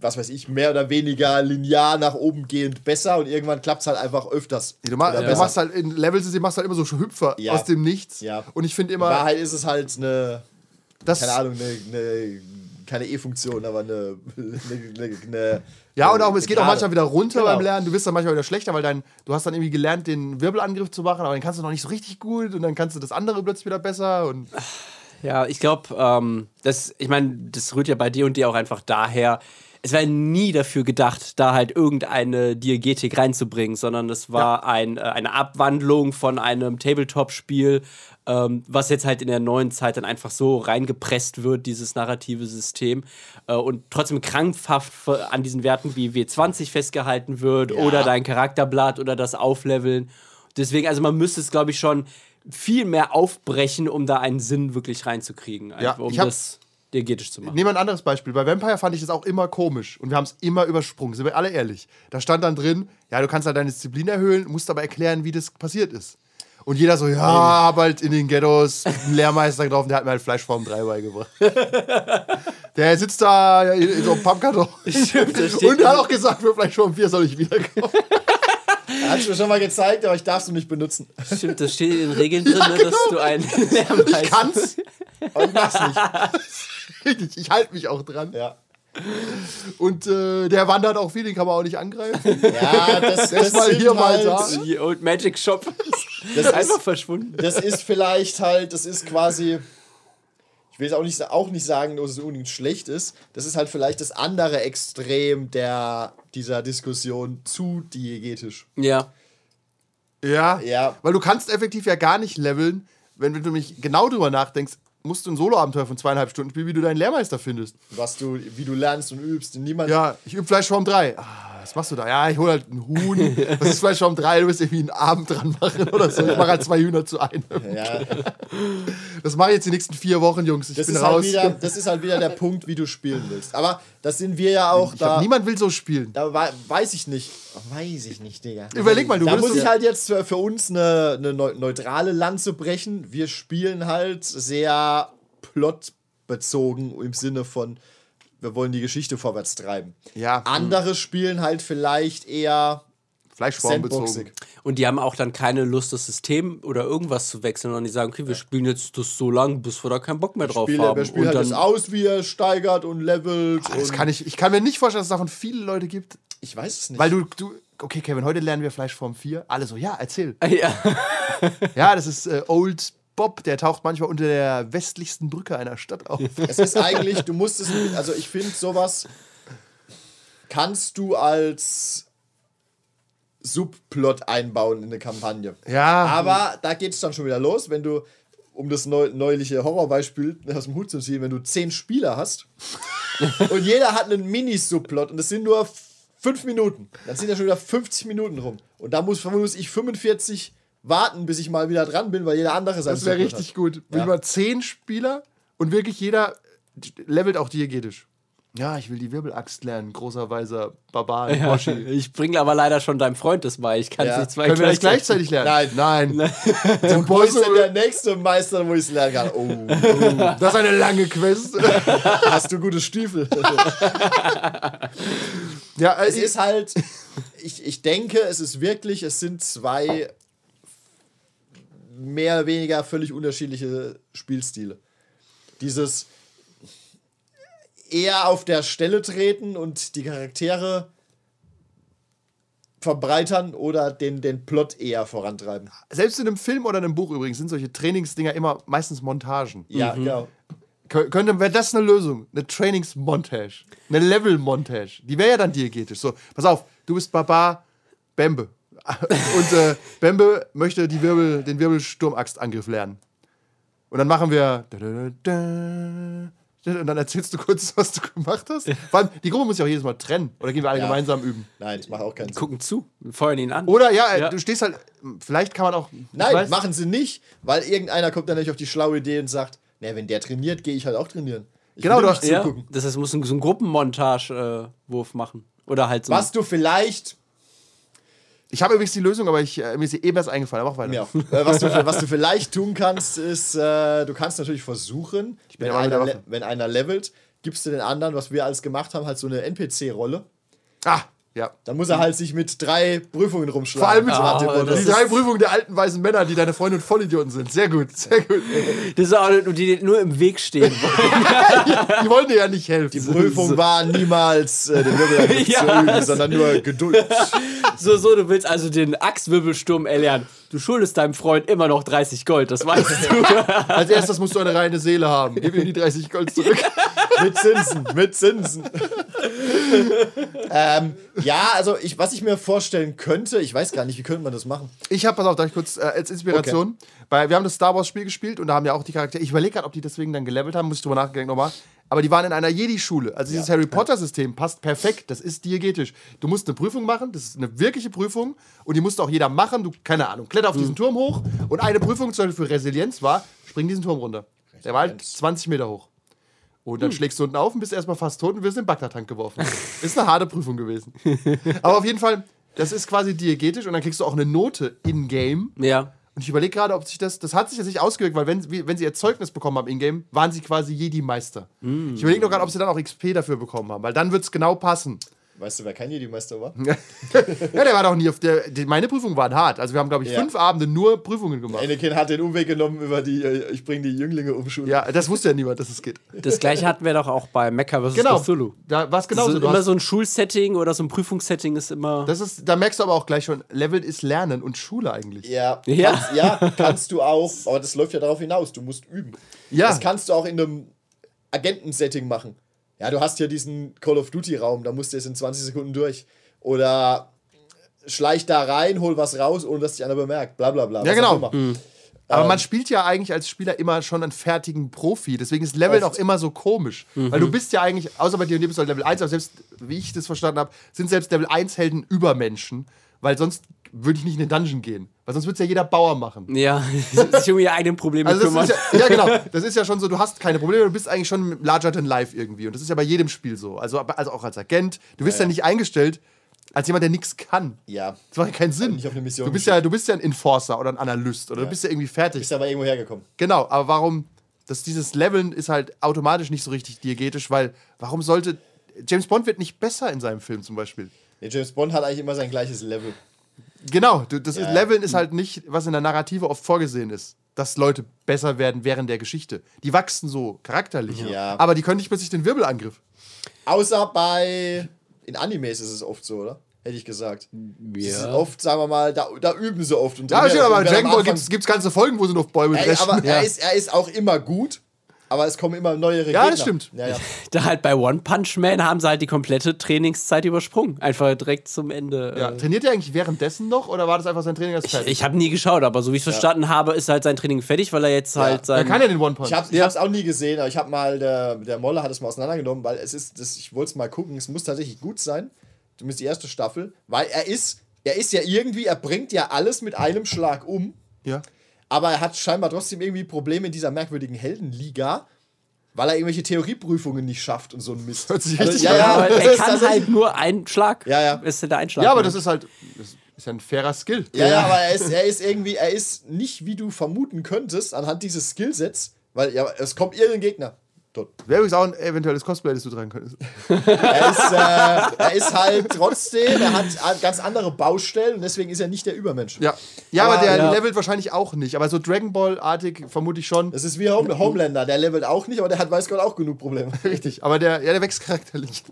was weiß ich, mehr oder weniger linear nach oben gehend besser und irgendwann klappt es halt einfach öfters. Du, ma du machst halt in Levelsystem machst halt immer so Hüpfer Ja. aus dem Nichts. Ja. Und ich finde In immer, Wahrheit ist es halt eine, das, keine Ahnung, eine, eine keine E-Funktion, aber eine, eine, eine, eine Ja, und auch, es geht auch manchmal wieder runter Genau. beim Lernen. Du wirst dann manchmal wieder schlechter, weil dein, du hast dann irgendwie gelernt, den Wirbelangriff zu machen, aber den kannst du noch nicht so richtig gut und dann kannst du das andere plötzlich wieder besser. Und Ja, ich glaube, ähm, das, ich meine, das rührt ja bei dir und dir auch einfach daher. Es war nie dafür gedacht, da halt irgendeine Diegetik reinzubringen, sondern es war ein, äh, eine Abwandlung von einem Tabletop-Spiel, ähm, was jetzt halt in der neuen Zeit dann einfach so reingepresst wird, dieses narrative System, äh, und trotzdem krampfhaft an diesen Werten wie W20 festgehalten wird oder dein Charakterblatt oder das Aufleveln. Deswegen, also man müsste es, glaube ich, schon viel mehr aufbrechen, um da einen Sinn wirklich reinzukriegen, einfach, um ich hab- das diegetisch zu machen. Nehmen wir ein anderes Beispiel. Bei Vampire fand ich das auch immer komisch und wir haben es immer übersprungen, sind wir alle ehrlich. Da stand dann drin, ja, du kannst halt deine Disziplin erhöhen, musst aber erklären, wie das passiert ist. Und jeder so, ja, bald in den Ghettos, ein Lehrmeister getroffen, der hat mir halt Fleischform 3 beigebracht. der sitzt da in, so einem Pappkarton. Und hat auch gesagt, für Fleischform 4 soll ich wiederkommen. Hat mir schon mal gezeigt, aber ich darf es nicht benutzen. Stimmt, das steht in den Regeln drin, ne, dass du einen Lehrmeister... Ich kann's, aber ich mach's nicht. Richtig, ich halte mich auch dran. Ja. Und äh, der wandert auch viel, den kann man auch nicht angreifen. Ja, das, das, mal sind hier, mal halt, da. Die Old Magic Shop Das ist einfach ist, verschwunden. das ist vielleicht halt, das ist quasi. Ich will jetzt auch nicht, auch nicht sagen, dass es unbedingt schlecht ist. Das ist halt vielleicht das andere Extrem der, dieser Diskussion zu diegetisch. Ja. Ja. Ja. Weil du kannst effektiv ja gar nicht leveln, wenn, wenn du mich genau drüber nachdenkst, musst du ein Solo-Abenteuer von zweieinhalb Stunden spielen, wie du deinen Lehrmeister findest. Was du, wie du lernst und übst. Niemand, Ja, ich übe Fleischform 3. Ah, was machst du da? Ja, ich hole halt ein Huhn. Was ist Fleischform 3? Du musst irgendwie einen Abend dran machen oder so. Ich mache halt zwei Hühner zu einem. Ja, Das mache ich jetzt die nächsten vier Wochen, Jungs. Ich das, bin ist raus. halt wieder, das ist halt wieder der Punkt, wie du spielen willst. Aber das sind wir ja auch ich da. glaub, niemand will so spielen. Da wei- weiß ich nicht. Weiß ich nicht, Digga. Überleg mal, du Da muss ich halt jetzt für, für uns eine, eine neu- neutrale Lanze brechen. Wir spielen halt sehr plotbezogen im Sinne von, wir wollen die Geschichte vorwärts treiben. Ja. Andere spielen halt vielleicht eher Fleischform bezogen. sandboxig. Und die haben auch dann keine Lust, das System oder irgendwas zu wechseln, sondern die sagen, okay, wir spielen jetzt das so lang, bis wir da keinen Bock mehr drauf Spiele, haben. wir spielen und halt dann, das aus, wie er steigert und levelt. Ah, Das und kann ich, ich kann mir nicht vorstellen, dass es davon viele Leute gibt. ich weiß es nicht. Weil du, du, okay, Kevin, heute lernen wir Fleischform 4. Alle so, ja, erzähl. ja. Ja, das ist äh, Old Bob, der taucht manchmal unter der westlichsten Brücke einer Stadt auf. Es ist eigentlich, du musst es, also ich finde sowas kannst du als Subplot einbauen in eine Kampagne. Ja. Aber da geht es dann schon wieder los, wenn du, um das neu, neuliche Horrorbeispiel aus dem Hut zu ziehen, wenn du zehn Spieler hast und jeder hat einen Mini-Subplot und es sind nur fünf Minuten, dann sind ja schon wieder 50 Minuten rum. Und da muss, muss ich 45 warten, bis ich mal wieder dran bin, weil jeder andere sein Das wäre richtig hat. gut. Wenn Ja. man zehn Spieler und wirklich jeder levelt auch diegetisch. Ja, ich will die Wirbelaxt lernen, großer weiser Barbar. Ja, Boschi. ich bringe aber leider schon deinem Freund das bei. Ich kann es Ja. nicht zwei Können wir das gleichzeitig lernen? Nein. Nein. Und wo ist denn der nächste Meister, wo ich es lernen kann? Oh, Das ist eine lange Quest. hast du gute Stiefel? ja, äh, es ist halt, ich, ich denke, es ist wirklich, es sind zwei mehr oder weniger völlig unterschiedliche Spielstile. Dieses eher auf der Stelle treten und die Charaktere verbreitern oder den, den Plot eher vorantreiben. selbst in einem Film oder einem Buch übrigens sind solche Trainingsdinger immer meistens Montagen. Ja, genau. Kö- Könnte, wäre das eine Lösung? Eine Trainingsmontage. Eine Level-Montage. Die wäre ja dann diegetisch. So, pass auf, du bist Barbar Bembe. Und äh, Bembe möchte die Wirbel, den Wirbelsturmaxtangriff lernen. Und dann machen wir. Und dann erzählst du kurz, was du gemacht hast. Vor allem, die Gruppe muss ja auch jedes Mal trennen. Oder gehen wir alle Ja. gemeinsam üben? Nein, das macht auch keinen Sinn. Gucken zu, feuern ihn an. Oder ja, äh, Ja. du stehst halt. Vielleicht kann man auch. Nein, weiß- machen sie nicht, weil irgendeiner kommt dann nicht auf die schlaue Idee und sagt, na, wenn der trainiert, gehe ich halt auch trainieren. Ich Genau, will du nicht hast- ja, zugucken. das heißt, du musst einen- so einen Gruppenmontage-Wurf machen. Oder halt so. Was du vielleicht, Ich habe übrigens die Lösung, aber ich, äh, mir ist sie eben erst eingefallen. Mach weiter. ja, äh, was, du, was du vielleicht tun kannst, ist, äh, du kannst natürlich versuchen, bin wenn einer, wenn einer levelt, gibst du den anderen, was wir alles gemacht haben, halt so eine NPC-Rolle. Ah, ja. Dann muss er halt sich mit drei Prüfungen rumschlagen. Vor allem mit So Ah, das die drei Prüfungen der alten weißen Männer, die deine Freunde und Vollidioten sind. Sehr gut, sehr gut. Das ist auch, die nur im Weg stehen. Die wollen dir ja nicht helfen. Die Prüfung war niemals äh, den Wirbelangriff Ja. zu üben, sondern nur Geduld. so, so, du willst also den Axtwirbelsturm erlernen. Du schuldest deinem Freund immer noch 30 Gold, das weißt du. Als erstes musst du eine reine Seele haben. Gib ihm die 30 Gold zurück. Mit Zinsen, mit Zinsen. ähm, ja, also ich, was ich mir vorstellen könnte, ich weiß gar nicht, wie könnte man das machen? Ich habe, pass auf, darf ich kurz äh, als Inspiration. Weil wir haben das Star Wars Spiel gespielt und da haben ja auch die Charaktere. Ich überlege gerade, ob die deswegen dann gelevelt haben, muss ich drüber nachdenken nochmal. Aber die waren in einer Jedi-Schule. Also dieses Harry Potter-System passt perfekt. Das ist diegetisch. Du musst eine Prüfung machen, das ist eine wirkliche Prüfung und die musste auch jeder machen. Du, keine Ahnung, kletter auf diesen Turm hoch und eine Prüfung zum Beispiel für Resilienz war, spring diesen Turm runter. Der war halt 20 Meter hoch. Und dann schlägst du unten auf und bist erstmal fast tot und wirst in den Bagdad-Tank geworfen. ist eine harte Prüfung gewesen. Aber auf jeden Fall, das ist quasi diegetisch und dann kriegst du auch eine Note in-game. ja. Und ich überlege gerade, ob sich das, das hat sich jetzt nicht ausgewirkt, weil wenn, wenn sie ihr Zeugnis bekommen haben in-game, waren sie quasi Jedi-Meister. Ich überlege noch gerade, ob sie dann auch XP dafür bekommen haben, weil dann wird es genau passen. Weißt du, wer kein Jedi-Meister war? Ja, der war doch nie auf der, die, meine Prüfungen waren hart. Also wir haben, glaube ich, Ja. fünf Abende nur Prüfungen gemacht. Anakin hat den Umweg genommen über die, äh, ich bringe die Jünglinge um Schule. Ja, das wusste ja niemand, dass es geht. Das gleiche hatten wir doch auch bei Mecha vs. Genau. Cthulhu. Da war es Genau genauso. so, immer so ein Schulsetting oder so ein Prüfungssetting ist immer. das ist, da merkst du aber auch gleich schon, Level ist Lernen und Schule eigentlich. Ja, Ja. Kannst, ja, kannst du auch, aber das läuft ja darauf hinaus, du musst üben. Ja. Das kannst du auch in einem Agentensetting machen. Ja, du hast hier diesen Call of Duty-Raum, da musst du jetzt in 20 Sekunden durch. Oder schleich da rein, hol was raus, ohne dass dich einer bemerkt. Bla bla bla. Ja, genau. auch immer. Aber man spielt ja eigentlich als Spieler immer schon einen fertigen Profi. Deswegen ist Leveln Oft. auch immer so komisch. Weil du bist ja eigentlich, außer bei dir bist du halt Level 1, aber selbst, wie ich das verstanden habe, sind selbst Level 1 Helden Übermenschen. Weil sonst würde ich nicht in den Dungeon gehen. Weil sonst würde es ja jeder Bauer machen. ja, sich um ihre eigenen Probleme Also das kümmern. ist ja, ja, genau. Das ist ja schon so, du hast keine Probleme, du bist eigentlich schon larger than life irgendwie. Und das ist ja bei jedem Spiel so. Also, also auch als Agent. Du bist ja, ja. nicht eingestellt als jemand, der nichts kann. Ja. Das macht ja keinen Sinn. nicht auf eine Mission du, bist ja, du bist ja ein Enforcer oder ein Analyst oder du Ja. bist ja irgendwie fertig. Bist aber irgendwo hergekommen. Genau, aber warum, dass dieses Leveln ist halt automatisch nicht so richtig diegetisch, weil warum sollte, James Bond wird nicht besser in seinem Film zum Beispiel. Der James Bond hat eigentlich immer sein gleiches Level. Genau, das ist, Ja. Leveln ist halt nicht, was in der Narrative oft vorgesehen ist, dass Leute besser werden während der Geschichte. Die wachsen so charakterlich, Ja. aber die können nicht plötzlich den Wirbelangriff. Außer bei. In Animes ist es oft so, oder? Hätte ich gesagt. Sind oft, sagen wir mal, da, da üben sie oft. Und Ja, stimmt, aber in Dragon Ball gibt es ganze Folgen, wo sie noch Bäume Ey, dreschen. aber ja. er, ist, er ist auch immer gut, aber es kommen immer neuere Ja, Gegner. das stimmt. Ja, ja. Da halt bei One Punch Man haben sie halt die komplette Trainingszeit übersprungen. Einfach direkt zum Ende. ja. äh. Trainiert er eigentlich währenddessen noch oder war das einfach sein Training als Ich, fertig? ich habe nie geschaut, aber so wie ich es verstanden habe, ist halt sein Training fertig, weil er jetzt halt er sein. kann ja den One Punch. Ich habe ich hab's auch nie gesehen, aber ich habe mal, der, der Molle hat es mal auseinandergenommen, weil es ist, das, ich wollte es mal gucken, es muss tatsächlich gut sein, zumindest die erste Staffel, weil er ist, er ist ja irgendwie, er bringt ja alles mit einem Schlag um, Ja. Aber er hat scheinbar trotzdem irgendwie Probleme in dieser merkwürdigen Heldenliga, weil er irgendwelche Theorieprüfungen nicht schafft und so ein Mist. Hört sich Also, richtig ja, an. ja, Aber er kann tatsächlich- halt nur einen Schlag. Ja, ja. Ist der Einschlag. Ja, aber das ist halt. Das ist ja ein fairer Skill. Ja, ja, aber er ist, er ist irgendwie, er ist nicht, wie du vermuten könntest, anhand dieses Skillsets, weil ja, es kommt irgendein Gegner. Wäre übrigens auch ein eventuelles Cosplay, das du tragen könntest. Er ist, äh, er ist halt trotzdem, er hat ganz andere Baustellen und deswegen ist er nicht der Übermensch. Ja. Ja, aber, Aber- der Ja. levelt wahrscheinlich auch nicht. Aber so Dragon Ball-artig vermute ich schon. Das ist wie Home Homelander, der levelt auch nicht, aber der hat, weiß Gott, auch genug Probleme. Richtig. Aber der, ja, der wächst charakterlich.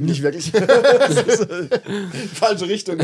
nicht wirklich. ist, äh, falsche Richtung.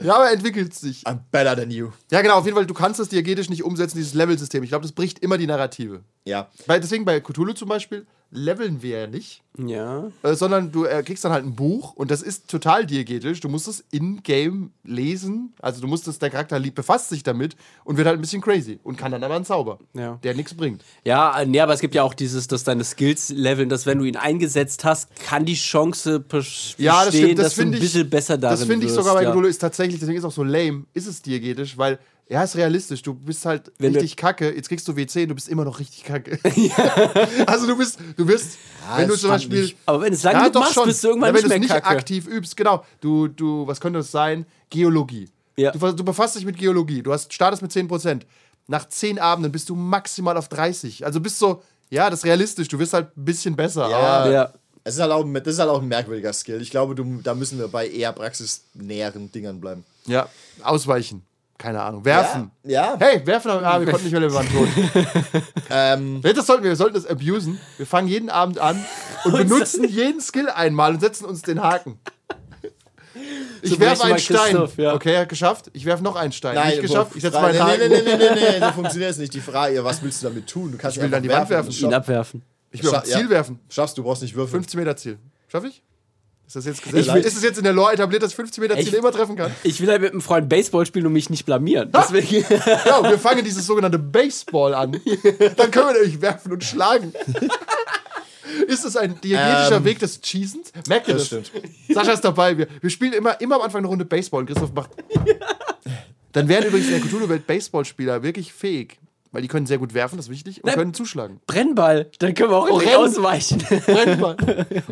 Ja, aber er entwickelt sich. I'm better than you. Ja, genau. Auf jeden Fall, du kannst das diegetisch nicht umsetzen, dieses Level-System. Ich glaube, das bricht immer die Narrative. Ja. Weil, deswegen bei Cthulhu zum Beispiel leveln wir ja nicht, Ja. äh, sondern du äh, kriegst dann halt ein Buch und das ist total diegetisch. Du musst es in-game lesen. Also du musst es, der Charakter befasst sich damit und wird halt ein bisschen crazy und kann dann aber einen Zauber, Ja. der nichts bringt. Ja, äh, nee, aber es gibt ja auch dieses, dass deine Skills leveln, dass wenn du ihn eingesetzt hast, kann die Chance bes- bestehen, Ja, das stimmt. Das dass du ein finde ich, bisschen besser darin das finde ich sogar bei ja. Cthulhu ist tatsächlich, deswegen ist es auch so lame, ist es diegetisch, weil ja, ist realistisch. Du bist halt Wenn du- richtig kacke. Jetzt kriegst du WC, du bist immer noch richtig kacke. also du bist, du wirst, wenn du das zum Beispiel. nicht. Aber wenn du es lange genug machst, bist du irgendwann ja, wenn nicht du mehr es nicht kacke. aktiv übst, genau. Du, du, was könnte es sein? Geologie. Ja. Du, du befasst dich mit Geologie. Du hast, startest mit 10%. Nach 10 Abenden bist du maximal auf 30. Also bist so, ja, das ist realistisch. Du wirst halt ein bisschen besser. Ja. Aber Ja. Es ist halt auch, das ist halt auch ein merkwürdiger Skill. Ich glaube, du, da müssen wir bei eher praxisnäheren Dingern bleiben. ja, ausweichen. Keine Ahnung. Werfen. Ja. Hey, werfen, ah, wir konnten nicht mehr, wir waren tot. Ähm, Das sollten wir, wir sollten das abusen. Wir fangen jeden Abend an und benutzen jeden Skill einmal und setzen uns den Haken. Ich So werfe einen Stein. Ja. Okay, er hat geschafft. Ich werfe noch einen Stein. nein, nicht geschafft. Ich setze meinen Haken. nee, nee, nee, nee, nee, nee, so funktioniert es nicht. Die Frage, was willst du damit tun? Du kannst Ich will dann die Wand werfen. Ihn abwerfen. Ich will auf Scha- Ziel ja. werfen. Schaffst du, brauchst nicht würfeln. 15 Meter Ziel. Schaff ich? Ist das jetzt will- ist es jetzt in der Lore etabliert, dass ich 15 Meter Ziel Ich- immer treffen kann? Ich will halt mit einem Freund Baseball spielen und mich nicht blamieren. Deswegen. Ja, und wir fangen dieses sogenannte Baseball an. Dann können wir nämlich werfen und schlagen. Ist das ein diegetischer Ähm, Weg des Cheesens? Merkt ihr das? Das stimmt. Sascha ist dabei. Wir, wir spielen immer, immer am Anfang eine Runde Baseball und Christoph macht. Dann wären übrigens in der Cthulhu-Welt Baseballspieler wirklich fähig. Weil die können sehr gut werfen, das ist wichtig, und Nein. können zuschlagen. Brennball. Dann können wir auch Oh, rennen. ausweichen. Brennball.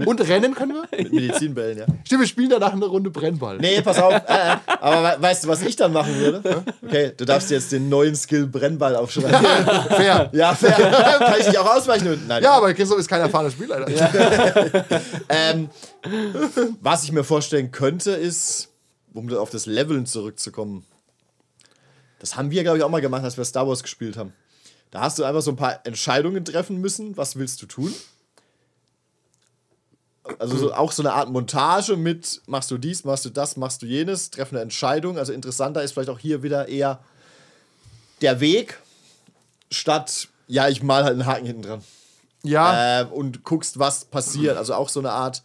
Und rennen können wir? Mit Medizinbällen, ja. Stimmt, wir spielen danach eine Runde Brennball. Nee, pass auf. Äh, äh. Aber we weißt du, was ich dann machen würde? Okay, du darfst jetzt den neuen Skill Brennball aufschreiben. Fair. ja, fair. Kann ich dich auch ausweichen? Nein. Ja, aber Christoph ist kein erfahrener Spieler. Ähm, was ich mir vorstellen könnte, ist, um auf das Leveln zurückzukommen. Das haben wir, glaube ich, auch mal gemacht, als wir Star Wars gespielt haben. Da hast du einfach so ein paar Entscheidungen treffen müssen. Was willst du tun? Also so, auch so eine Art Montage mit, machst du dies, machst du das, machst du jenes, treffen eine Entscheidung. Also interessanter ist vielleicht auch hier wieder eher der Weg, statt, ja, ich mal halt einen Haken hinten dran Ja, äh, und guckst, was passiert. Also auch so eine Art.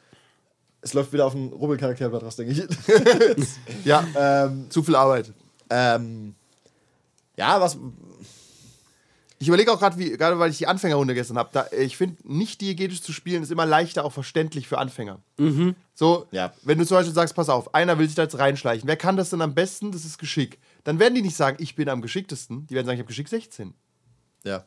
Es läuft wieder auf ein Rubbelcharakterblatt raus, denke ich. ja. ähm, Zu viel Arbeit. ähm, ja, was. Ich überlege auch gerade, wie, gerade weil ich die Anfängerrunde gestern habe, ich finde, nicht diegetisch zu spielen ist immer leichter auch verständlich für Anfänger. So, Ja. wenn du zum Beispiel sagst, pass auf, einer will sich da jetzt reinschleichen, wer kann das denn am besten? Das ist Geschick. Dann werden die nicht sagen, ich bin am geschicktesten. Die werden sagen, ich habe Geschick 16. Ja.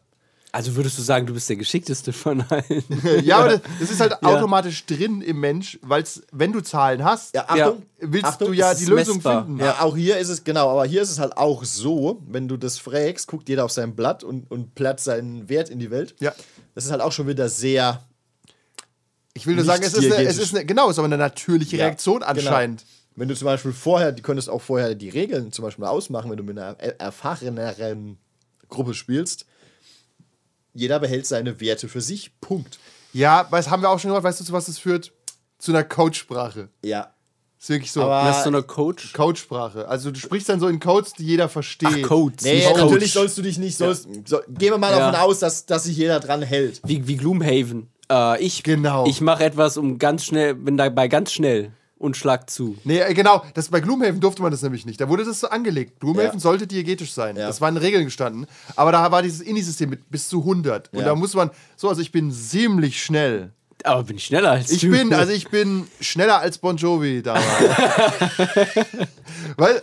Also würdest du sagen, du bist der geschickteste von allen? ja, aber das, das ist halt automatisch drin im Mensch, weil wenn du Zahlen hast, Ja, Achtung. willst Achtung, du ja die Lösung messbar. finden. Ja, auch hier ist es, genau, aber hier ist es halt auch so, wenn du das fragst, guckt jeder auf sein Blatt und, und platt seinen Wert in die Welt. Ja. Das ist halt auch schon wieder sehr. Ich will nur sagen, es ist, eine, es ist eine, genau, es ist aber eine natürliche Ja, Reaktion genau. anscheinend. Wenn du zum Beispiel vorher, die könntest auch vorher die Regeln zum Beispiel ausmachen, wenn du mit einer er- erfahreneren Gruppe spielst. Jeder behält seine Werte für sich. Punkt. Ja, das haben wir auch schon gemacht. Weißt du, zu was das führt? Zu einer Coachsprache. Ja. Ist wirklich so. Aber- Das ist so eine Coach. Coachsprache. Also du sprichst dann so in Codes, die jeder versteht. Ach, Codes. Nee, Coach. natürlich sollst du dich nicht. Sollst, so, gehen wir mal Ja. davon aus, dass, dass sich jeder dran hält. Wie, wie Gloomhaven. Äh, ich Genau. ich mache etwas um ganz schnell, bin dabei ganz schnell und schlag zu. Nee, äh, genau. Das, bei Gloomhaven durfte man das nämlich nicht. Da wurde das so angelegt. Gloomhaven Ja. sollte diegetisch sein. Ja. Das waren Regeln gestanden. Aber da war dieses Indie-System mit bis zu 100. Und Ja. da muss man so, also ich bin ziemlich schnell. Aber bin ich schneller als Ich du? bin, also ich bin schneller als Bon Jovi damals. Weil.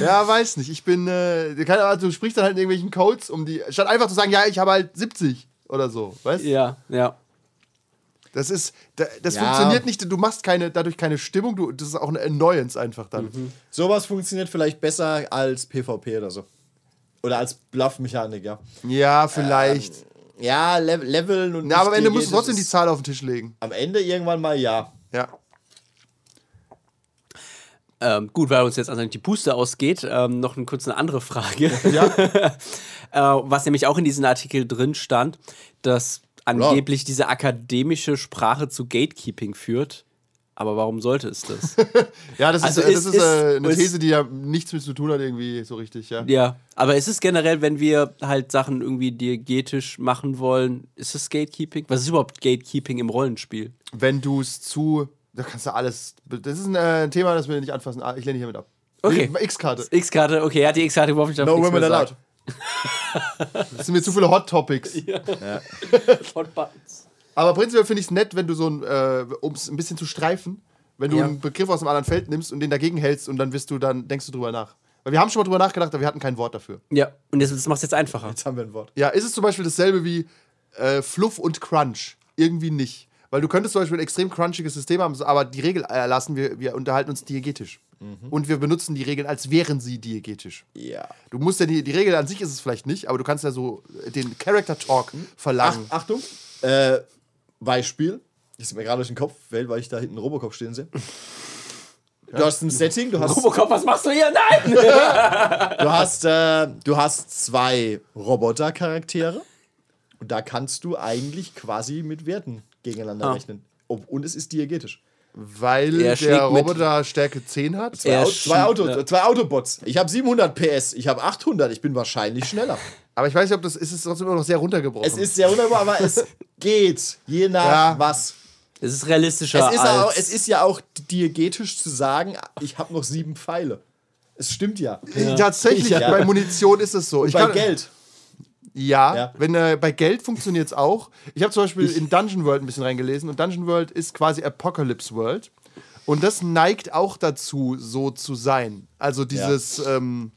ja, weiß nicht. Ich bin, äh, keine Ahnung, du sprichst dann halt in irgendwelchen Codes um die. Statt einfach zu sagen, ja, ich habe halt 70 oder so. Weißt du? Ja, ja. Das ist. da- Das Ja. funktioniert nicht, du machst keine, dadurch keine Stimmung, du, das ist auch eine Annoyance einfach dann. Sowas funktioniert vielleicht besser als PvP oder so. Oder als Bluff-Mechanik, ja. Ja, vielleicht. Ja, Le Leveln und. ja, aber am Ende musst du trotzdem die Zahl auf den Tisch legen. Am Ende irgendwann mal ja. Ja. Ähm, gut, weil uns jetzt also die Puste ausgeht, ähm, noch eine, kurz eine andere Frage. äh, was nämlich auch in diesem Artikel drin stand, dass angeblich diese akademische Sprache zu Gatekeeping führt. Aber warum sollte es das? Ja, das Also ist, äh, ist- das ist, äh, ist- eine ist- These, die ja nichts mit zu tun hat, irgendwie so richtig, ja. ja, aber ist es generell, wenn wir halt Sachen irgendwie diegetisch machen wollen, ist es Gatekeeping? Was ist überhaupt Gatekeeping im Rollenspiel? wenn du es zu. Da kannst du alles. Das ist ein äh, Thema, das wir nicht anfassen. Ah, Ich lehne hiermit ab. Okay. X-Karte. X-Karte, okay, er hat die X-Karte überhaupt nicht auf No women allowed. Das sind mir zu viele Hot Topics. Hot Buttons. Aber prinzipiell finde ich es nett, wenn du so ein, äh, um es ein bisschen zu streifen, wenn du Ja. einen Begriff aus einem anderen Feld nimmst und den dagegen hältst und dann wirst du dann, denkst du drüber nach. Weil wir haben schon mal drüber nachgedacht, aber wir hatten kein Wort dafür. Ja, und das, das macht es jetzt einfacher. Jetzt haben wir ein Wort. Ja, ist es zum Beispiel dasselbe wie äh, Fluff und Crunch? Irgendwie nicht. Weil du könntest zum Beispiel ein extrem crunchiges System haben, aber die Regel erlassen, wir, wir unterhalten uns diegetisch. Und wir benutzen die Regeln, als wären sie diegetisch. Ja. Du musst ja die, die Regel an sich ist es vielleicht nicht, aber du kannst ja so den Character Talk Ach, verlangen. Achtung. Äh, Beispiel. Das ist mir gerade durch den Kopf fällt, weil ich da hinten Robocop stehen sehe. Du hast ein Setting, du hast, Robocop, was machst du hier? Nein! du hast, äh, du hast zwei Roboter-Charaktere und da kannst du eigentlich quasi mit Werten gegeneinander Ah. rechnen. Ob, und es ist diegetisch. Weil Er der Roboter Stärke 10 hat. Zwei, Er Au- sch- zwei, Auto, ja. zwei Autobots. Ich habe 700 PS, ich habe 800, ich bin wahrscheinlich schneller. Aber ich weiß nicht, ob das ist es trotzdem immer noch sehr runtergebrochen. Es ist sehr wunderbar, aber es geht, je nach Ja. was. Es ist realistischer Es ist, als... auch, es ist ja auch diegetisch zu sagen, ich habe noch sieben Pfeile. Es stimmt ja. Tatsächlich, Ja. bei Munition ist es so. Ich Bei kann- Geld. Ja, Ja. wenn äh, bei Geld funktioniert es auch. Ich habe zum Beispiel in Dungeon World ein bisschen reingelesen und Dungeon World ist quasi Apocalypse World. Und das neigt auch dazu, so zu sein. Also dieses ähm,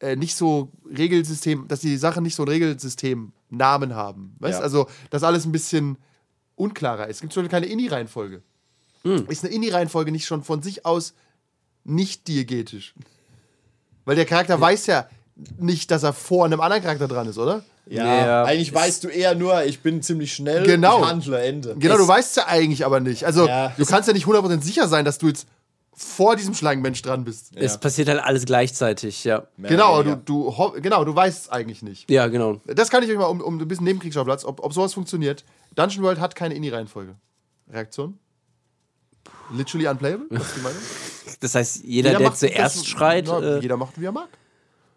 äh, nicht so Regelsystem, dass die Sachen nicht so ein Regelsystem Namen haben. Weißt? Ja. Also, dass alles ein bisschen unklarer ist. Es gibt zum Beispiel keine Inni-Reihenfolge. Ist eine Inni-Reihenfolge nicht schon von sich aus nicht diegetisch? Weil der Charakter weiß ja nicht, dass er vor einem anderen Charakter dran ist, oder? Ja, Ja. eigentlich weißt du eher nur, ich bin ziemlich schnell, Genau. ich handle, Ende. Genau, du weißt ja eigentlich aber nicht. Also, Ja. du kannst ja nicht 100% sicher sein, dass du jetzt vor diesem Schlangenmensch dran bist. Es passiert halt alles gleichzeitig, ja. Genau, du, du, genau, du weißt es eigentlich nicht. Ja, genau. Das kann ich euch mal um, um ein bisschen Nebenkriegsschauplatz, ob, ob sowas funktioniert. Dungeon World hat keine Inni-Reihenfolge. Reaktion? Literally unplayable? Was ist die Meinung? Das heißt, jeder, der macht- zuerst das- schreit, na, äh, jeder macht, wie er mag.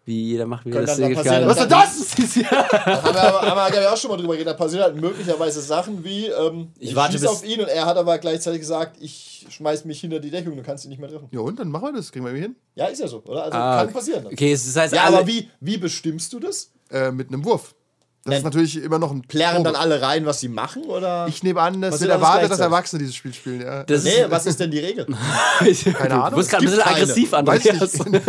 Wie jeder macht, wie Können das dann Segel passieren, Was ist das? haben wir aber haben wir ja auch schon mal drüber geredet. Da passieren halt möglicherweise Sachen wie, ähm, ich, warte schieß bis- auf ihn und er hat aber gleichzeitig gesagt, ich schmeiß mich hinter die Deckung, du kannst ihn nicht mehr treffen. Ja, und dann machen wir das. Kriegen wir irgendwie hin. Ja, ist ja so, oder? Also Ah, kann passieren. Dann. Okay, das heißt, Ja, aber wie, wie bestimmst du das? Äh, mit einem Wurf. Das Nein. ist natürlich immer noch ein. Plärren dann alle rein, was sie machen? Oder? Ich nehme an, es wird erwartet, dass? Erwachsene dieses Spiel spielen. Ja. Das nee, ist, was ist denn die Regel? Keine Ahnung. Du wirst gerade ein bisschen keine. aggressiv, Weiß Andreas. nicht.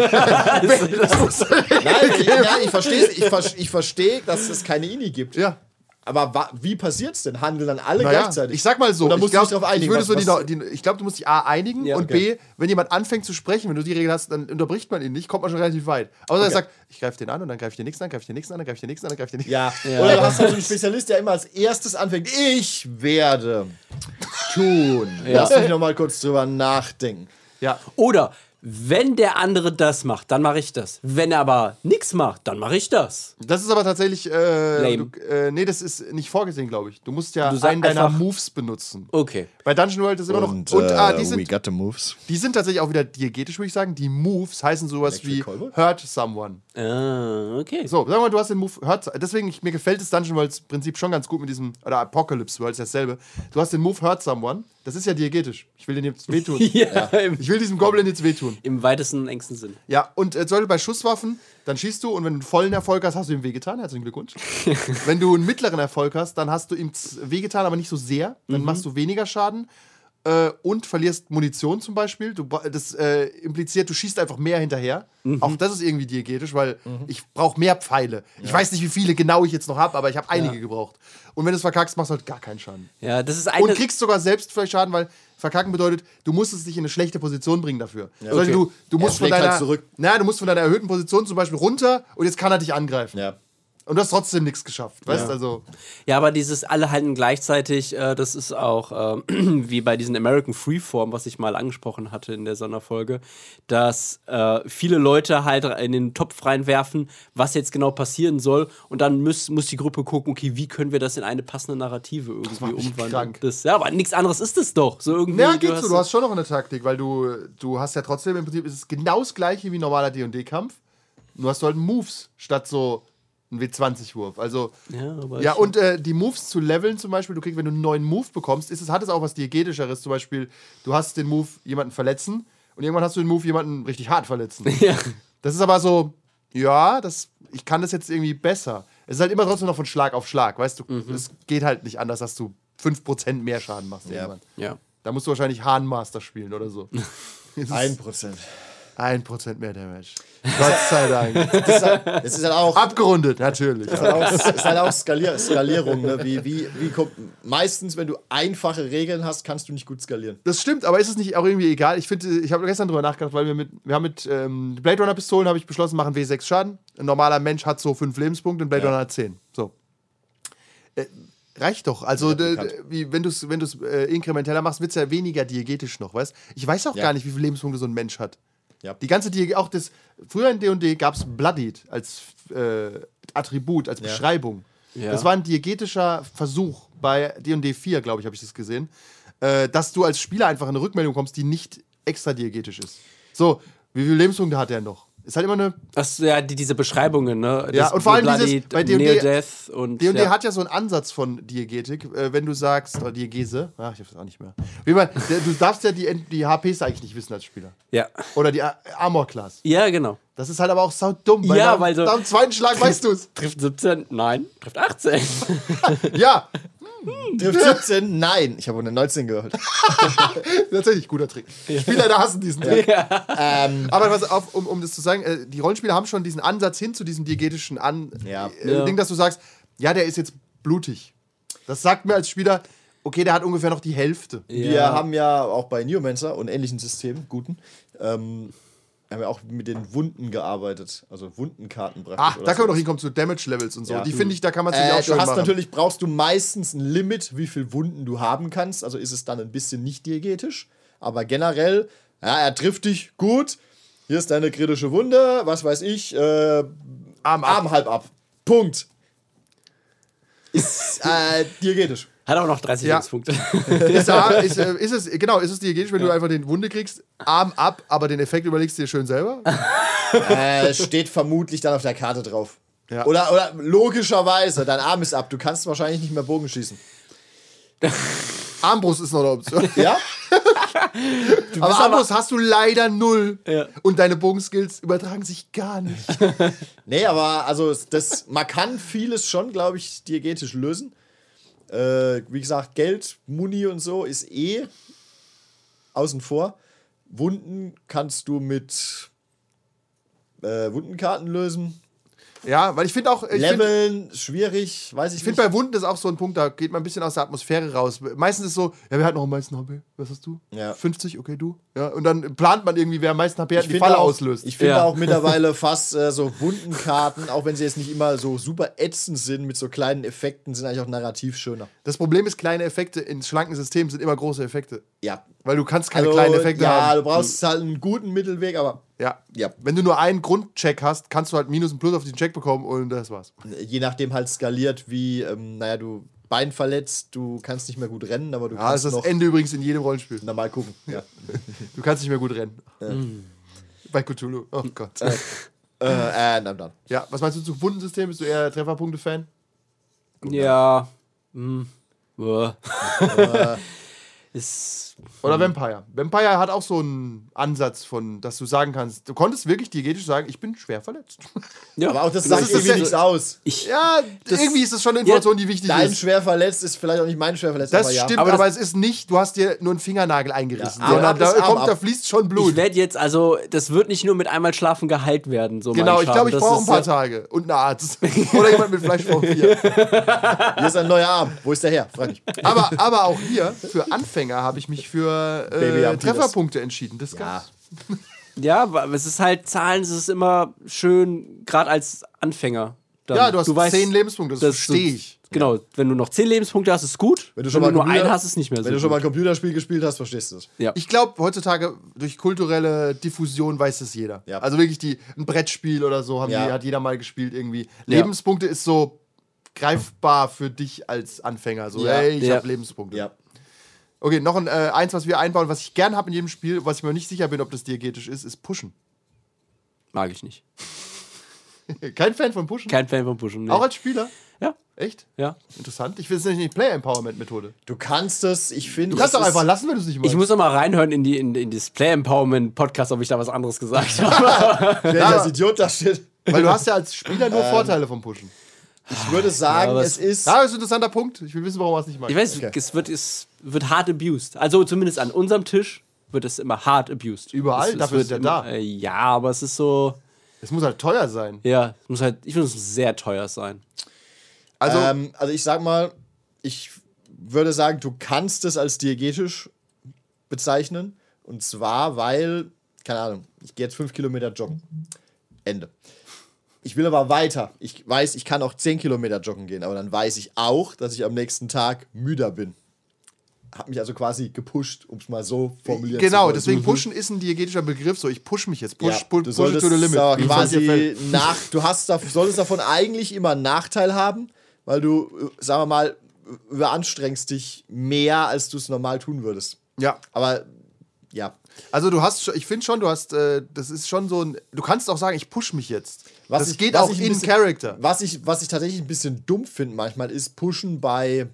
Nein, ich, ja, ich verstehe ich, ver ich versteh, dass es keine INI gibt. ja. Aber wie passiert's denn? Handeln dann alle Naja, gleichzeitig? ich sag mal so, Oder ich, musst glaub, du dich drauf einigen? ich würde so die, was- die, ich glaube, du musst dich A einigen Ja, und okay. B, wenn jemand anfängt zu sprechen, wenn du die Regel hast, dann unterbricht man ihn nicht, kommt man schon relativ weit. Außer er Okay. sagt, ich greife den an und dann greife ich den nächsten an, greife ich den nächsten an, dann greife ich den nächsten an, dann greife ich den nächsten Ja. Ja. Oder du hast halt so einen Spezialist, der immer als erstes anfängt. Ich werde tun. Lass mich noch mal kurz drüber nachdenken. Ja. Oder wenn der andere das macht, dann mache ich das. Wenn er aber nichts macht, dann mache ich das. Das ist aber tatsächlich, äh, Lame. du, äh, nee, das ist nicht vorgesehen, glaube ich. Du musst ja Du einen deiner Moves benutzen. Okay. Bei Dungeon World ist immer noch. Und, ah, die sind, got the moves. die sind tatsächlich auch wieder diegetisch, würde ich sagen. Die Moves heißen sowas Electric wie? Hurt Someone. Ah, okay. So, sagen wir mal, du hast den Move Hurt. Deswegen, ich, mir gefällt das Dungeon Worlds Prinzip schon ganz gut mit diesem. Oder Apocalypse World ist dasselbe. Du hast den Move Hurt Someone. Das ist ja diegetisch. Ich will den jetzt wehtun. ja, Im, Ich will diesem Goblin jetzt wehtun. im weitesten und engsten Sinn. Ja, und äh, sollte bei Schusswaffen, dann schießt du und wenn du einen vollen Erfolg hast, hast du ihm wehgetan. Herzlichen Glückwunsch. wenn du einen mittleren Erfolg hast, dann hast du ihm wehgetan, aber nicht so sehr. Dann machst du weniger Schaden äh, und verlierst Munition zum Beispiel. Du, das äh, impliziert, du schießt einfach mehr hinterher. Auch das ist irgendwie diegetisch, weil ich brauche mehr Pfeile. Ich weiß nicht, wie viele genau ich jetzt noch habe, aber ich habe einige gebraucht. Und wenn du es verkackst, machst du halt gar keinen Schaden. Ja, das ist eine. Und kriegst sogar selbst vielleicht Schaden, weil verkacken bedeutet, du musstest dich in eine schlechte Position bringen dafür. Also Okay. du, du musst von halt deiner, zurück. na, du musst von deiner erhöhten Position zum Beispiel runter und jetzt kann er dich angreifen. Ja. Und du hast trotzdem nichts geschafft. Weißt also, Ja, aber dieses alle halten gleichzeitig, äh, das ist auch äh, wie bei diesen American Freeform, was ich mal angesprochen hatte in der Sonderfolge, dass äh, viele Leute halt in den Topf reinwerfen, was jetzt genau passieren soll und dann muss, muss die Gruppe gucken, okay, wie können wir das in eine passende Narrative irgendwie umwandeln. krank. Das, ja, aber nichts anderes ist es doch. So irgendwie, ja, geht so. Du hast schon noch eine Taktik, weil du, du hast ja trotzdem im Prinzip, ist es genau das gleiche wie ein normaler D&D-Kampf. Nur hast du halt Moves statt so ein W20-Wurf. Also, Ja, aber Ja, und äh, die Moves zu leveln zum Beispiel, du kriegst, wenn du einen neuen Move bekommst, ist es, hat es auch was Diegetischeres. Zum Beispiel, du hast den Move, jemanden verletzen und irgendwann hast du den Move, jemanden richtig hart verletzen. ja. Das ist aber so, ja, das, ich kann das jetzt irgendwie besser. Es ist halt immer trotzdem noch von Schlag auf Schlag, weißt du? Mhm. Es geht halt nicht anders, dass du 5% mehr Schaden machst irgendwann. ja. Da musst du wahrscheinlich Hahnmaster spielen oder so. Es ist Ein Prozent. 1% mehr Damage. Gott sei Dank. Das ist halt, das ist halt auch, Abgerundet, natürlich. ist halt auch, ist halt auch Skalier, Skalierung. Ne? Wie, wie, wie kommt, meistens, wenn du einfache Regeln hast, kannst du nicht gut skalieren. Das stimmt, aber ist es nicht auch irgendwie egal? Ich finde, ich habe gestern drüber nachgedacht, weil wir mit, wir haben mit ähm, Blade Runner Pistolen habe ich beschlossen, machen W6 Schaden. Ein normaler Mensch hat so 5 Lebenspunkte, ein Blade Ja. Runner hat 10. So. Äh, reicht doch. Also, d- wie, wenn du es wenn du's, äh, inkrementeller machst, wird es ja weniger diegetisch noch, weißt Ich weiß auch Ja. gar nicht, wie viele Lebenspunkte so ein Mensch hat. Ja. Die ganze Dieg auch das, früher in D&D gab es Bloodied als äh, Attribut, als Beschreibung. Ja. Das war ein diegetischer Versuch bei D&D 4, glaube ich, habe ich das gesehen, äh, dass du als Spieler einfach eine Rückmeldung kommst, die nicht extra diegetisch ist. So, wie viele Lebenspunkte hat er noch? Ist halt immer eine Das, ja, die, diese Beschreibungen, ne? Ja, Das und vor allem dieses- bei D&D Near-Death und. D&D ja. hat ja so einen Ansatz von Diegetik, äh, wenn du sagst, oder Diegese, ach, ich weiß auch nicht mehr. Wie man, du darfst ja die, die HPs eigentlich nicht wissen als Spieler. Ja. Oder die A- Armor Class. ja, genau. Das ist halt aber auch sau dumm, weil, Ja, weil so- dem zweiten Schlag weißt du es. Trifft 17? Nein. Trifft 18. Ja, Trifft 17? Nein. Ich habe eine 19 gehört. tatsächlich guter Trick. Spieler da hassen diesen Trick. ähm, Aber was auf, um, um das zu sagen, äh, die Rollenspieler haben schon diesen Ansatz hin zu diesem diegetischen An Ja. äh, Ja. Ding, dass du sagst, ja, der ist jetzt blutig. Das sagt mir als Spieler, okay, der hat ungefähr noch die Hälfte. Wir haben ja auch bei Neomancer und ähnlichen Systemen, guten, ähm, haben wir auch mit den Wunden gearbeitet. Also Wundenkarten praktisch. Ah, oder da können wir noch hinkommen zu Damage Levels und so. Ja. Die finde ich, da kann man sich Äh, auch schön du hast machen. natürlich, brauchst du meistens ein Limit, wie viel Wunden du haben kannst. Also ist es dann ein bisschen nicht diegetisch. Aber generell, ja, er trifft dich gut. Hier ist deine kritische Wunde, was weiß ich, äh, Arm ab. Arm halb ab. Punkt. Ist äh, diegetisch. Hat auch noch 30 Ja. Lebenspunkte. Ist, da, ist, äh, ist es, genau, ist es diegetisch, wenn du einfach den Wunde kriegst, Arm ab, aber den Effekt überlegst du dir schön selber? äh, steht vermutlich dann auf der Karte drauf. Ja. Oder, oder logischerweise, dein Arm ist ab. Du kannst wahrscheinlich nicht mehr Bogen schießen. Armbrust ist noch eine Option. Ja? aber Armbrust hast du leider null. Ja. Und deine Bogenskills übertragen sich gar nicht. Nee, aber also das, man kann vieles schon, glaube ich, diegetisch lösen. Äh, wie gesagt, Geld, Muni und so ist eh außen vor. Wunden kannst du mit äh, Wundenkarten lösen. Ja, weil ich finde auch, ich finde Leveln, schwierig, weiß ich, ich find, nicht. bei Wunden ist auch so ein Punkt, da geht man ein bisschen aus der Atmosphäre raus. Meistens ist so, ja, wer hat noch am meisten HP? Was hast du? Ja. 50, okay, du. Ja, und dann plant man irgendwie, wer am meisten HP hat, die Falle auch, auslöst. Ich finde Ja. auch mittlerweile fast äh, so Wundenkarten, auch wenn sie jetzt nicht immer so super ätzend sind, mit so kleinen Effekten, sind eigentlich auch narrativ schöner. das Problem ist, kleine Effekte in schlanken Systemen sind immer große Effekte. Ja. Weil du kannst keine Also, kleinen Effekte ja, haben. du brauchst halt einen guten Mittelweg, aber Ja. Ja. Wenn du nur einen Grundcheck hast, kannst du halt Minus und Plus auf den Check bekommen und das war's. je nachdem halt skaliert, wie, ähm, naja, du Bein verletzt, du kannst nicht mehr gut rennen, aber du Ja, das kannst ist das noch Ende übrigens in jedem Rollenspiel. na, mal gucken. Ja. Du kannst nicht mehr gut rennen. Bei Cthulhu. Oh Gott. äh, äh, nein, nein. Ja, was meinst du zu Wundensystem? Bist du eher Trefferpunkte-Fan? Ja. Hm. Ist, Oder Vampire. Vampire hat auch so einen Ansatz von, dass du sagen kannst, du konntest wirklich diegetisch sagen, ich bin schwer verletzt. ja. Aber auch das, sagt das irgendwie ja- nichts aus. ich, Ja, irgendwie ist das schon eine Information, die wichtig Dein ist. schwer verletzt ist vielleicht auch nicht mein schwer verletzt. Das aber ja. stimmt, Aber aber, das- es ist nicht, du hast dir nur einen Fingernagel eingerissen, Ja, sondern da, kommt, da fließt schon Blut. ich werde jetzt, also, das wird nicht nur mit einmal schlafen geheilt werden. So genau, ich glaube, ich brauche ein paar ja- Tage und einen Arzt. Oder jemand mit Fleischform 4. Hier ist ein neuer Arm. Wo ist der her? Frag mich. Aber, aber auch hier, für Anfänger, habe ich mich für äh. Trefferpunkte entschieden. Das Ja. Ja, aber es ist halt, Zahlen, es ist immer schön, gerade als Anfänger. Dann, Ja, du hast weißt, 10 Lebenspunkte, das, verstehe du- ich. Genau, wenn du noch 10 Lebenspunkte hast, ist gut. Wenn du schon mal nur Computer- einen hast, ist nicht mehr so Wenn du schon mal ein. Computerspiel gespielt hast, verstehst du es. ja. Ich glaube, heutzutage durch kulturelle Diffusion weiß es jeder. Ja. Also wirklich die, ein Brettspiel oder so haben Ja. die, hat jeder mal gespielt irgendwie. Lebenspunkte ist so greifbar für dich als Anfänger. So, Ja. hey, ich Ja. habe Lebenspunkte. Ja. Okay, noch ein, äh, eins, was wir einbauen, was ich gern habe in jedem Spiel, was ich mir nicht sicher bin, ob das diegetisch ist, ist Pushen. Mag ich nicht. Kein Fan von Pushen? Kein Fan von Pushen. Nee. Auch als Spieler? ja, Echt? ja. Interessant. Ich finde es nicht eine Player-Empowerment-Methode. Du kannst es, ich finde. Du kannst es doch einfach lassen, wenn du es nicht magst. Ich muss noch mal reinhören in, die, in, in das Play Empowerment Podcast, ob ich da was anderes gesagt habe. Wer Ja, aber- Idiot da steht. Weil du hast ja als Spieler nur Vorteile vom Pushen. Ich würde sagen, aber es ist. Ja, das ist ein interessanter Punkt. Ich will wissen, warum er es nicht mag. Ich weiß, Okay. es, wird, es wird hart abused. Also zumindest an unserem Tisch wird es immer hart abused. Überall? Es, es Dafür ist er da. Äh, ja, aber es ist so. Es muss halt teuer sein. Ja, es muss halt, ich finde es muss sehr teuer sein. Also, ähm, also ich sag mal, ich würde sagen, du kannst es als diegetisch bezeichnen. Und zwar, weil, keine Ahnung, ich gehe jetzt fünf Kilometer joggen. Ende. Ich will aber weiter. Ich weiß, ich kann auch 10 Kilometer joggen gehen, aber dann weiß ich auch, dass ich am nächsten Tag müder bin. Hab mich also quasi gepusht, um es mal so formulieren zu genau, deswegen pushen ist ein diegetischer Begriff. So, ich push mich jetzt. Push, Ja, push, du push solltest to the limit. dir quasi nach, du hast solltest davon eigentlich immer einen Nachteil haben, weil du, äh, sagen wir mal, überanstrengst dich mehr, als du es normal tun würdest. Ja, Aber ja, also du hast, ich finde schon, du hast, äh, das ist schon so ein, du kannst auch sagen, ich push mich jetzt. Was das ich- geht was auch in bisschen- Character. was ich, was ich tatsächlich ein bisschen dumm finde manchmal, ist Pushen bei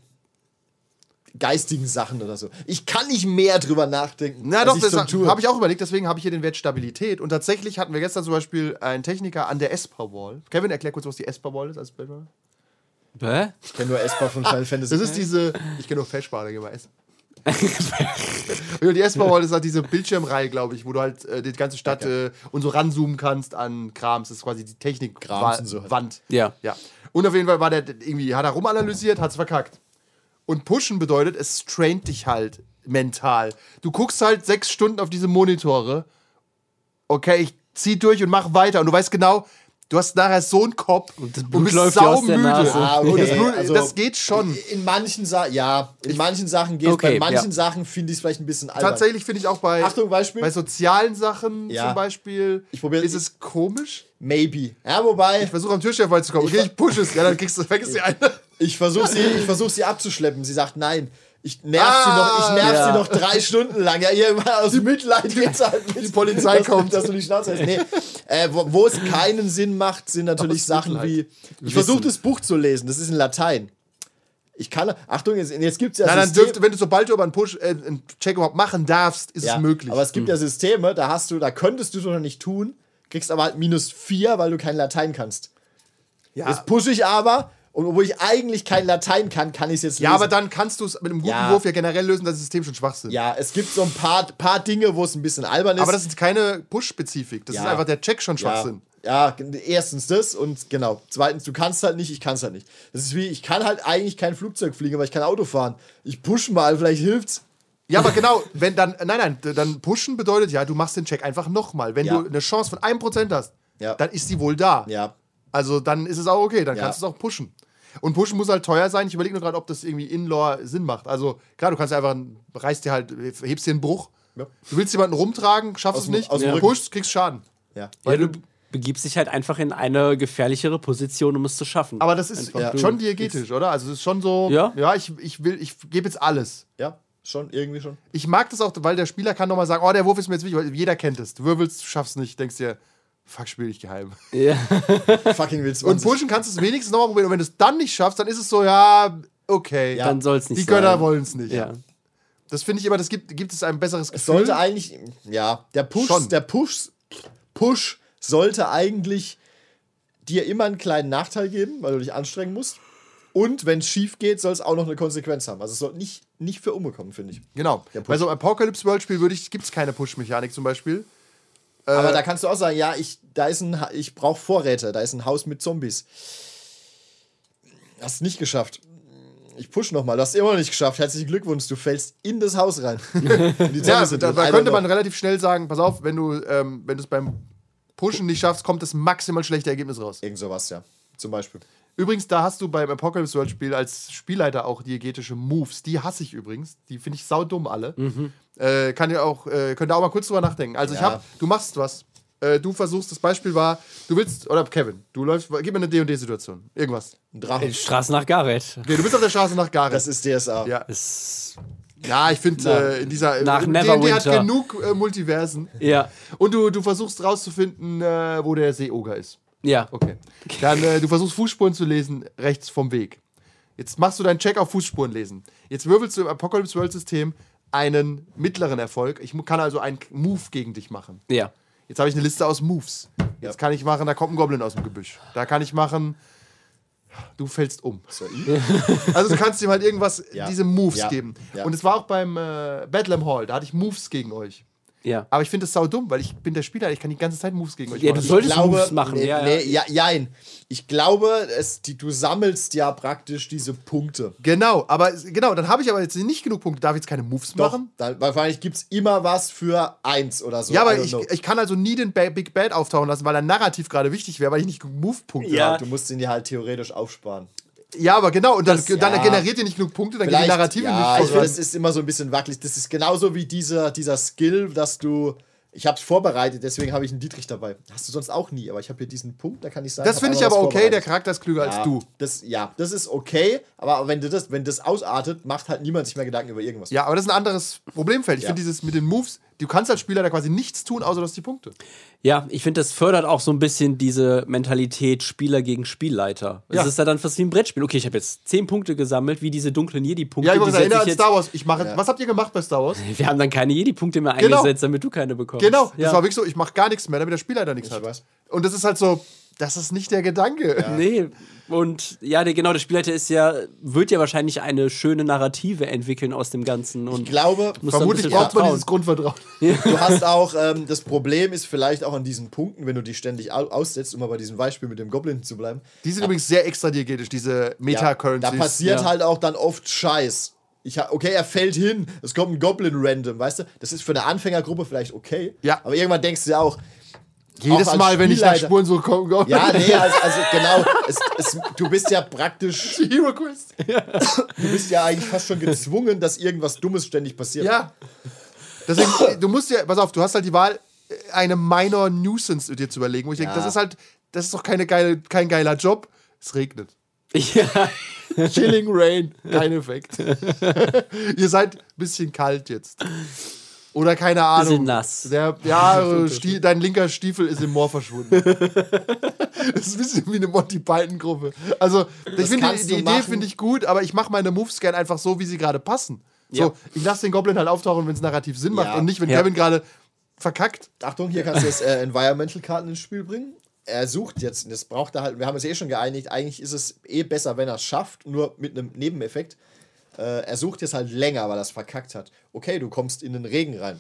geistigen Sachen oder so. Ich kann nicht mehr drüber nachdenken. Na doch, ich das habe ich auch überlegt, deswegen habe ich hier den Wert Stabilität. Und tatsächlich hatten wir gestern zum Beispiel einen Techniker an der Esper-Wall. Kevin, erklär kurz, was die Esper-Wall ist als Background. Hä? Ich kenne nur Esper von Final Fantasy. Das ist diese, ich kenne nur Feschbar, da weiß. die Esper-Wall ist halt diese Bildschirmreihe, glaube ich, wo du halt äh, die ganze Stadt äh, und so ranzoomen kannst an Krams. Das ist quasi die Technik Krams und so halt. Ja. Ja. Und auf jeden Fall war der irgendwie, hat er rumanalysiert, hat es verkackt. Und pushen bedeutet, es straint dich halt mental. Du guckst halt sechs Stunden auf diese Monitore. Okay, ich zieh durch und mach weiter. Und du weißt genau, du hast nachher so einen Kopf und, das Blut bist läuft dir aus der saumüde. Nase. Ah, Und das, okay, Blut, also- das geht schon. In manchen Sachen, ja, in manchen Sachen geht es. Okay, bei manchen ja. Sachen finde ich es vielleicht ein bisschen albern. Tatsächlich finde ich auch bei, Achtung, Beispiel. bei sozialen Sachen Ja. zum Beispiel, Ich probier- ist es komisch. Maybe. Ja, wobei, Ich versuche am Türchef vorbeizukommen. Okay, ich push es. Ja, dann kriegst du, vergiss die eine. ich versuche sie, ich versuch sie abzuschleppen. Sie sagt nein. Ich nerv sie Ah, noch, ich nerv ja. sie noch drei Stunden lang. Ja, irgendwann aus Mitleid geht's halt nicht. die Polizei dass, kommt. Dass du die Schnauze hast. Nee. Äh, wo, wo es keinen Sinn macht, sind natürlich Aus Sachen Mitleid. wie. Ich versuche das Buch zu lesen, das ist in Latein. Ich kann. Achtung, jetzt, jetzt gibt es ja Nein, dann dürfte, wenn du sobald du aber einen Push, äh, einen Check überhaupt machen darfst, ist Ja, es möglich. Aber es gibt ja Systeme, da hast du, da könntest du es noch nicht tun, kriegst aber halt minus vier, weil du kein Latein kannst. ja. Jetzt pushe ich aber, und obwohl ich eigentlich kein Latein kann, kann ich es jetzt ja, lesen. aber dann kannst du es mit einem guten Ja. Wurf ja generell lösen, dass das System schon schwach sind. Ja, es gibt so ein paar, paar Dinge, wo es ein bisschen albern ist. Aber das ist keine Push-Spezifik. Das Ja. ist einfach der Check schon ja, Schwachsinn. ja, erstens das und genau. Zweitens, du kannst halt nicht, ich kann es halt nicht. Das ist wie, ich kann halt eigentlich kein Flugzeug fliegen, aber ich kann Auto fahren. Ich push mal, vielleicht hilft's. Ja, aber genau, wenn dann, nein, nein, dann pushen bedeutet ja, du machst den Check einfach nochmal. Wenn Ja. du eine Chance von 1% hast, Ja. dann ist die wohl da. Ja. Also dann ist es auch okay, dann Ja. kannst du es auch pushen. Und pushen muss halt teuer sein. Ich überlege nur gerade, ob das irgendwie in-law Sinn macht. Also klar, du kannst einfach, reißt dir halt, hebst dir einen Bruch. Ja. Du willst jemanden rumtragen, schaffst Aus es nicht, aus dem du Rücken. pushst, kriegst Schaden. Ja. Ja, du begibst dich halt einfach in eine gefährlichere Position, um es zu schaffen. Aber das ist Einfach schon diegetisch, oder? Also es ist schon so, Ja? ja ich, ich will, ich gebe jetzt alles. Ja, schon, irgendwie schon. Ich mag das auch, weil der Spieler kann nochmal sagen, oh, der Wurf ist mir jetzt wichtig, weil jeder kennt es. Du wirbelst, du schaffst nicht, denkst dir, fuck, spiel ich geheim. Ja. Fucking will Und 20. pushen kannst du es wenigstens nochmal probieren. Und wenn du es dann nicht schaffst, dann ist es so, ja, okay. Ja. Dann soll es nicht Die sein. Götter wollen es nicht. Ja. Das finde ich immer, das gibt, gibt es ein besseres Gefühl. Es sollte eigentlich, ja, der Push, Schon. der Push, Push sollte eigentlich dir immer einen kleinen Nachteil geben, weil du dich anstrengen musst. Und wenn es schief geht, soll es auch noch eine Konsequenz haben. Also es soll nicht, nicht für umgekommen, finde ich. Genau. Bei so einem Apocalypse World Spiel würde ich, gibt es keine Push-Mechanik zum Beispiel. Aber da kannst du auch sagen, ja, ich, da ist ein, Ha- ich brauche Vorräte, da ist ein Haus mit Zombies. Hast nicht geschafft. Ich push nochmal, du hast immer noch nicht geschafft. Herzlichen Glückwunsch, du fällst in das Haus rein. Die Ja, da, da könnte man relativ schnell sagen, pass auf, wenn du ähm, wenn du es beim Pushen nicht schaffst, kommt das maximal schlechte Ergebnis raus. Irgend sowas, ja. Zum Beispiel. Übrigens, da hast du beim Apocalypse World Spiel als Spielleiter auch diegetische Moves. Die hasse ich übrigens. Die finde ich saudumm alle. Äh, kann ja auch, äh, könnt ihr auch mal kurz drüber nachdenken. Also ich Ja. hab, du machst was. Äh, du versuchst, das Beispiel war, du willst, oder Kevin, du läufst, gib mir eine D&D-Situation. Irgendwas. Ein Drachen. Straße nach Gareth. Okay, du bist auf der Straße nach Gareth. Das ist DSA. ja. Ist, ja, ich finde, äh, in dieser Nach D&D hat genug äh, Multiversen. ja. Und du, du versuchst rauszufinden, äh, wo der Seeoger ist. Ja. Okay. Dann, äh, du versuchst Fußspuren zu lesen, rechts vom Weg. Jetzt machst du deinen Check auf Fußspuren lesen. Jetzt würfelst du im Apocalypse World System einen mittleren Erfolg. Ich kann also einen Move gegen dich machen. Ja. Jetzt habe ich eine Liste aus Moves. Jetzt kann ich machen, da kommt ein Goblin aus dem Gebüsch. Da kann ich machen, du fällst um. Also du kannst ihm halt irgendwas, Ja. diese Moves Ja. geben. Ja. Und es war auch beim äh, Bedlam Hall, da hatte ich Moves gegen euch. Ja. Aber ich finde das sau dumm, weil ich bin der Spieler, ich kann die ganze Zeit Moves gegen euch Ja, du machen. solltest glaube, Moves machen. Nee, ja, ja. nee, ja, jein. Ich glaube, es, die, du sammelst ja praktisch diese Punkte. Genau, aber genau, dann habe ich aber jetzt nicht genug Punkte. Darf ich jetzt keine Moves Doch, machen? dann, wahrscheinlich gibt es immer was für eins oder so. Ja, aber ich, ich kann also nie den ba Big Bad auftauchen lassen, weil er narrativ gerade wichtig wäre, weil ich nicht genug Move-Punkte Ja. habe. Du musst ihn dir halt theoretisch aufsparen. Ja, aber genau, und dann, Das- dann ja. generiert ihr nicht genug Punkte, dann geht die Narrative ja, nicht ich voran. finde, das ist immer so ein bisschen wackelig. Das ist genauso wie dieser, dieser Skill, dass du. Ich habe es vorbereitet, deswegen habe ich einen Dietrich dabei. Hast du sonst auch nie, aber ich habe hier diesen Punkt, da kann ich sagen. Das finde ich aber okay, der. Charakter ist klüger als ja, du. Das, ja, das ist okay, aber wenn, du das, wenn das ausartet, macht halt niemand sich mehr Gedanken über irgendwas. Ja, aber das ist ein anderes Problemfeld. Ich finde dieses mit den Moves, du kannst als Spieler da quasi nichts tun, außer dass die Punkte. Ja, ich finde, das fördert auch so ein bisschen diese Mentalität Spieler gegen Spielleiter. Es Ja. ist ja dann fast wie ein Brettspiel. Okay, ich habe jetzt zehn Punkte gesammelt, wie diese dunklen Jedi-Punkte. Ja, ich setze erinnern ich an Star Wars. Ich mache, Was habt ihr gemacht bei Star Wars? Wir haben dann keine Jedi-Punkte mehr Genau. eingesetzt, damit du keine bekommst. Genau, Ja. das war wirklich so, ich mache gar nichts mehr, damit der Spielleiter nichts Ich hat. weiß. Und das ist halt so, das ist nicht der Gedanke. Nee, und ja, der, genau, der Spielleiter ist ja, wird ja wahrscheinlich eine schöne Narrative entwickeln aus dem Ganzen. Und Ich glaube, Vermutlich braucht man dieses Grundvertrauen. du hast auch, ähm, das Problem ist vielleicht auch an diesen Punkten, wenn du die ständig au aussetzt, um mal bei diesem Beispiel mit dem Goblin zu bleiben. Die sind übrigens sehr extradiegetisch, diese Ja, Meta-Currencies. da passiert Ja. halt auch dann oft Scheiß. Ich ha okay, er fällt hin, es kommt ein Goblin random, weißt du? Das ist für eine Anfängergruppe vielleicht okay. Ja. Aber irgendwann denkst du ja auch, Jedes Mal, wenn ich nach Spuren so komme, ja, nee, also, also genau, es, es, du bist ja praktisch, Hero Quest. du bist ja eigentlich fast schon gezwungen, dass irgendwas Dummes ständig passiert. Ja. Deswegen, du musst ja, pass auf, du hast halt die Wahl, eine Minor Nuisance dir zu überlegen, wo ich denke, Ja. das ist halt, das ist doch keine geile, kein geiler Job. Es regnet. Ja, Chilling Rain, kein Effekt. Ihr seid ein bisschen kalt jetzt. Oder keine Ahnung. Bisschen nass. Der, ja, Stie dein linker Stiefel ist im Moor verschwunden. das ist ein bisschen wie eine Monty Python-Gruppe. Also, ich finde die, die Idee finde ich gut, aber ich mache meine Moves gern einfach so, wie sie gerade passen. So, Ja. ich lasse den Goblin halt auftauchen, wenn es narrativ Sinn macht Ja. und nicht, wenn Ja. Kevin gerade verkackt. Achtung, hier kannst du jetzt äh, Environmental-Karten ins Spiel bringen. Er sucht jetzt, das braucht er halt, wir haben uns eh schon geeinigt, eigentlich ist es eh besser, wenn er es schafft, nur mit einem Nebeneffekt. Äh, er sucht jetzt halt länger, weil er es verkackt hat. Okay, du kommst in den Regen rein.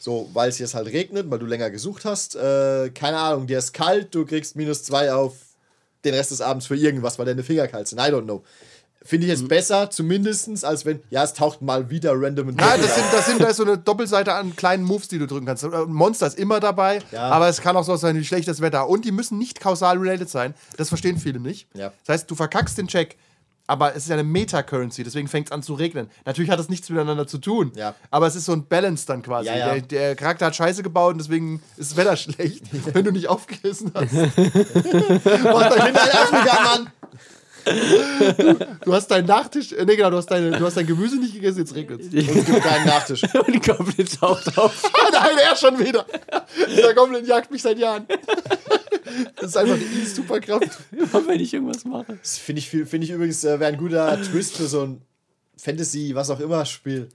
So, weil es jetzt halt regnet, weil du länger gesucht hast. Äh, keine Ahnung, dir ist kalt, du kriegst minus zwei auf den Rest des Abends für irgendwas, weil deine Finger kalt sind. I don't know. Finde ich Mhm. jetzt besser, zumindestens, als wenn, ja, es taucht mal wieder random ein Ja, das sind, das sind da ist so eine Doppelseite an kleinen Moves, die du drücken kannst. Ein Monster ist immer dabei, Ja. aber es kann auch so sein wie schlechtes Wetter. Und die müssen nicht kausal related sein. Das verstehen viele nicht. Ja. Das heißt, du verkackst den Check, aber es ist ja eine Meta-Currency, deswegen fängt es an zu regnen. Natürlich hat das nichts miteinander zu tun, Ja. aber es ist so ein Balance dann quasi. Ja, ja. Der, der Charakter hat Scheiße gebaut und deswegen ist das Wetter schlecht, wenn du nicht aufgerissen hast. Mach dein, Afrika, Mann! du hast deinen Nachtisch, äh, nee, genau, du hast, deine, du hast dein Gemüse nicht gegessen, jetzt regnet es. Und es gibt keinen Nachtisch. und die Goblin taucht auf. Nein, er schon wieder. Dieser Goblin jagt mich seit Jahren. Das ist einfach die Superkraft. Immer wenn ich irgendwas mache. Das finde ich, finde ich übrigens, äh, wäre ein guter Twist für so ein Fantasy, was auch immer Spiel.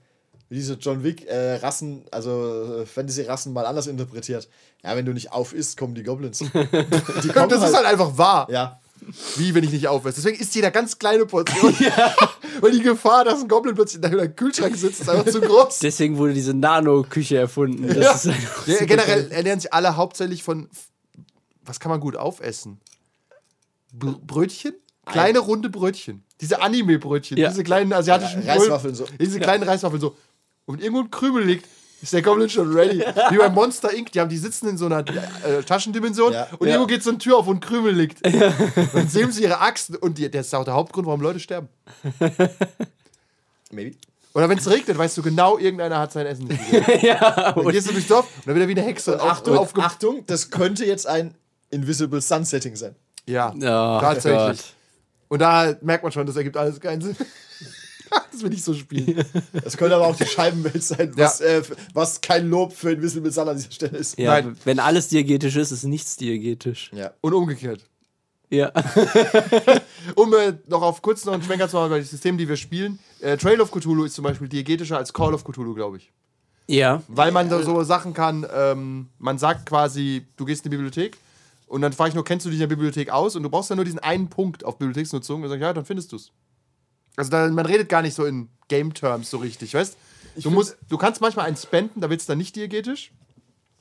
wie diese John Wick äh, Rassen, also äh, Fantasy-Rassen mal anders interpretiert. Ja, wenn du nicht auf isst, kommen die Goblins. die kommen das ist halt einfach wahr. Ja. Wie, wenn ich nicht aufesse. Deswegen isst jeder ganz kleine Portion. Weil die Gefahr, dass ein Goblin plötzlich in deinem Kühlschrank sitzt, ist einfach zu groß. Deswegen wurde diese Nano-Küche erfunden. Das Ja. ist einfach Ja, generell ernähren sich alle hauptsächlich von. Was kann man gut aufessen? Br Brötchen? Kleine runde Brötchen. Diese Anime-Brötchen. Ja. Diese kleinen asiatischen Ja, Reiswaffeln so. Diese kleinen Reiswaffeln so. Und irgendwo ein Krümel liegt, ist der Goblin schon ready. Wie bei Monster Inc. Die, haben, die sitzen in so einer äh, Taschendimension Ja. und Ja. irgendwo geht so eine Tür auf, ein Krümel liegt. Dann sehen sie ihre Axt und die, das ist auch der Hauptgrund, warum Leute sterben. Maybe. Oder wenn es regnet, weißt du genau, irgendeiner hat sein Essen nicht ja, Dann und gehst du durchs Dorf und dann wird er wie eine Hexe auf, Achtung, aufge- Achtung, das könnte jetzt ein Invisible Sun Setting sein. Ja, Oh tatsächlich. Gott. Und da merkt man schon, das ergibt alles keinen Sinn. das will ich so spielen. Das könnte aber auch die Scheibenwelt sein, was, Ja. äh, was kein Lob für Invisible Sun an dieser Stelle ist. Ja, Nein. wenn alles diegetisch ist, ist nichts diegetisch. Ja. Und umgekehrt. Ja. Um äh, noch auf kurz noch einen Schwenker zu machen bei den Systemen, die wir spielen. Äh, Trail of Cthulhu ist zum Beispiel diegetischer als Call of Cthulhu, glaube ich. Ja. Weil man da so Sachen kann, ähm, man sagt quasi, du gehst in die Bibliothek und dann frage ich nur, kennst du dich in der Bibliothek aus? Und du brauchst dann nur diesen einen Punkt auf Bibliotheksnutzung und sag ich, ja, dann findest du es. Also da, man redet gar nicht so in Game-Terms so richtig, weißt du? musst, Du kannst manchmal einen spenden, da wird es dann nicht diegetisch.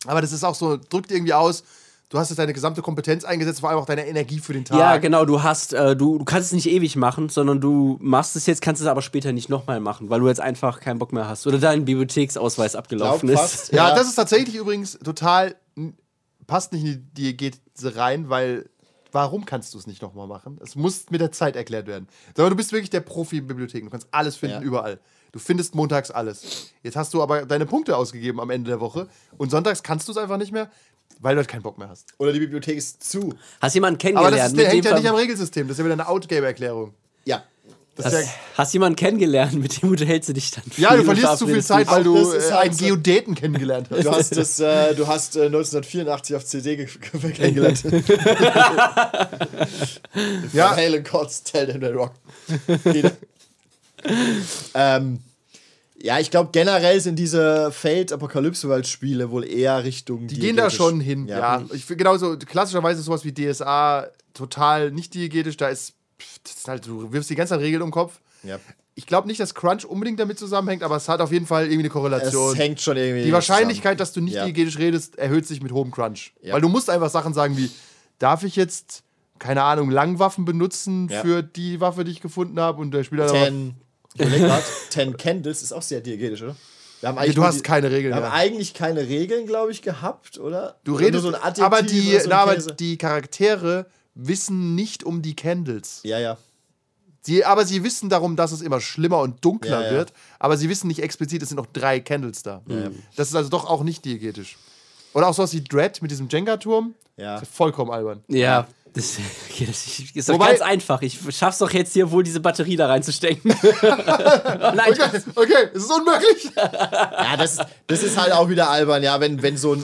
Aber das ist auch so, drückt irgendwie aus, du hast jetzt deine gesamte Kompetenz eingesetzt, vor allem auch deine Energie für den Tag. Ja, genau, du hast, äh, du, du kannst es nicht ewig machen, sondern du machst es jetzt, kannst es aber später nicht nochmal machen, weil du jetzt einfach keinen Bock mehr hast. Oder dein Bibliotheksausweis abgelaufen Glaub ist. Ja, Ja. das ist tatsächlich übrigens total, passt nicht in die Diägese rein, weil warum kannst du es nicht nochmal machen? Es muss mit der Zeit erklärt werden. Sondern du bist wirklich der Profi in Bibliotheken. Du kannst alles finden, Ja. überall. Du findest montags alles. Jetzt hast du aber deine Punkte ausgegeben am Ende der Woche und sonntags kannst du es einfach nicht mehr, weil du halt keinen Bock mehr hast. Oder die Bibliothek ist zu. Hast jemanden Aber kennengelernt? das ist, der hängt ja nicht am Regelsystem. Das ist ja wieder eine Outgame-Erklärung. Ja. Das ist ja, hast, hast jemanden kennengelernt, mit dem unterhältst du dich dann ja, du viel verlierst zu viel Zeit, weil du das ist äh, einen Geodäten kennengelernt hast. Du hast, das, äh, du hast äh, 1984 auf CD ge- ge- kennengelernt. Ja, Halen Cots, Tell them they rock. Ähm, ja, ich glaube generell sind diese Fate Apocalypse World Spiele wohl eher Richtung. Die gehen da schon hin, ja. Ich finde genauso, klassischerweise sowas wie DSA total nicht diegetisch, da ist, pff, halt, du wirfst die ganze Zeit Regeln um den Kopf. Ja. Ich glaube nicht, dass Crunch unbedingt damit zusammenhängt, aber es hat auf jeden Fall irgendwie eine Es Korrelation. hängt schon irgendwie. die Wahrscheinlichkeit, dass du nicht Ja. diegetisch redest, erhöht sich mit hohem Crunch. Ja. Weil du musst einfach Sachen sagen wie, darf ich jetzt, keine Ahnung, Langwaffen benutzen Ja. für die Waffe, die ich gefunden habe? Und der Spieler Ten, grad, Ten Candles ist auch sehr diegetisch, oder? Wir haben Ja, du hast keine Regeln, Wir haben ja. eigentlich keine Regeln, glaube ich, gehabt, oder? Du Oder redest, nur so aber, die, oder so na, aber die Charaktere wissen nicht um die Candles. Ja, ja. Sie, aber sie wissen darum, dass es immer schlimmer und dunkler Ja, ja. wird. Aber sie wissen nicht explizit, es sind noch drei Candles da. Das ist also doch auch nicht diegetisch. Oder auch sowas wie Dread mit diesem Jenga-Turm. Ja. Das ist vollkommen albern. Ja, das, das ist doch Wobei- ganz einfach. Ich schaff's doch jetzt hier wohl, diese Batterie da reinzustecken. nein, Okay, okay, es ist unmöglich. Ja, das, das ist halt auch wieder albern, ja, wenn, wenn so ein,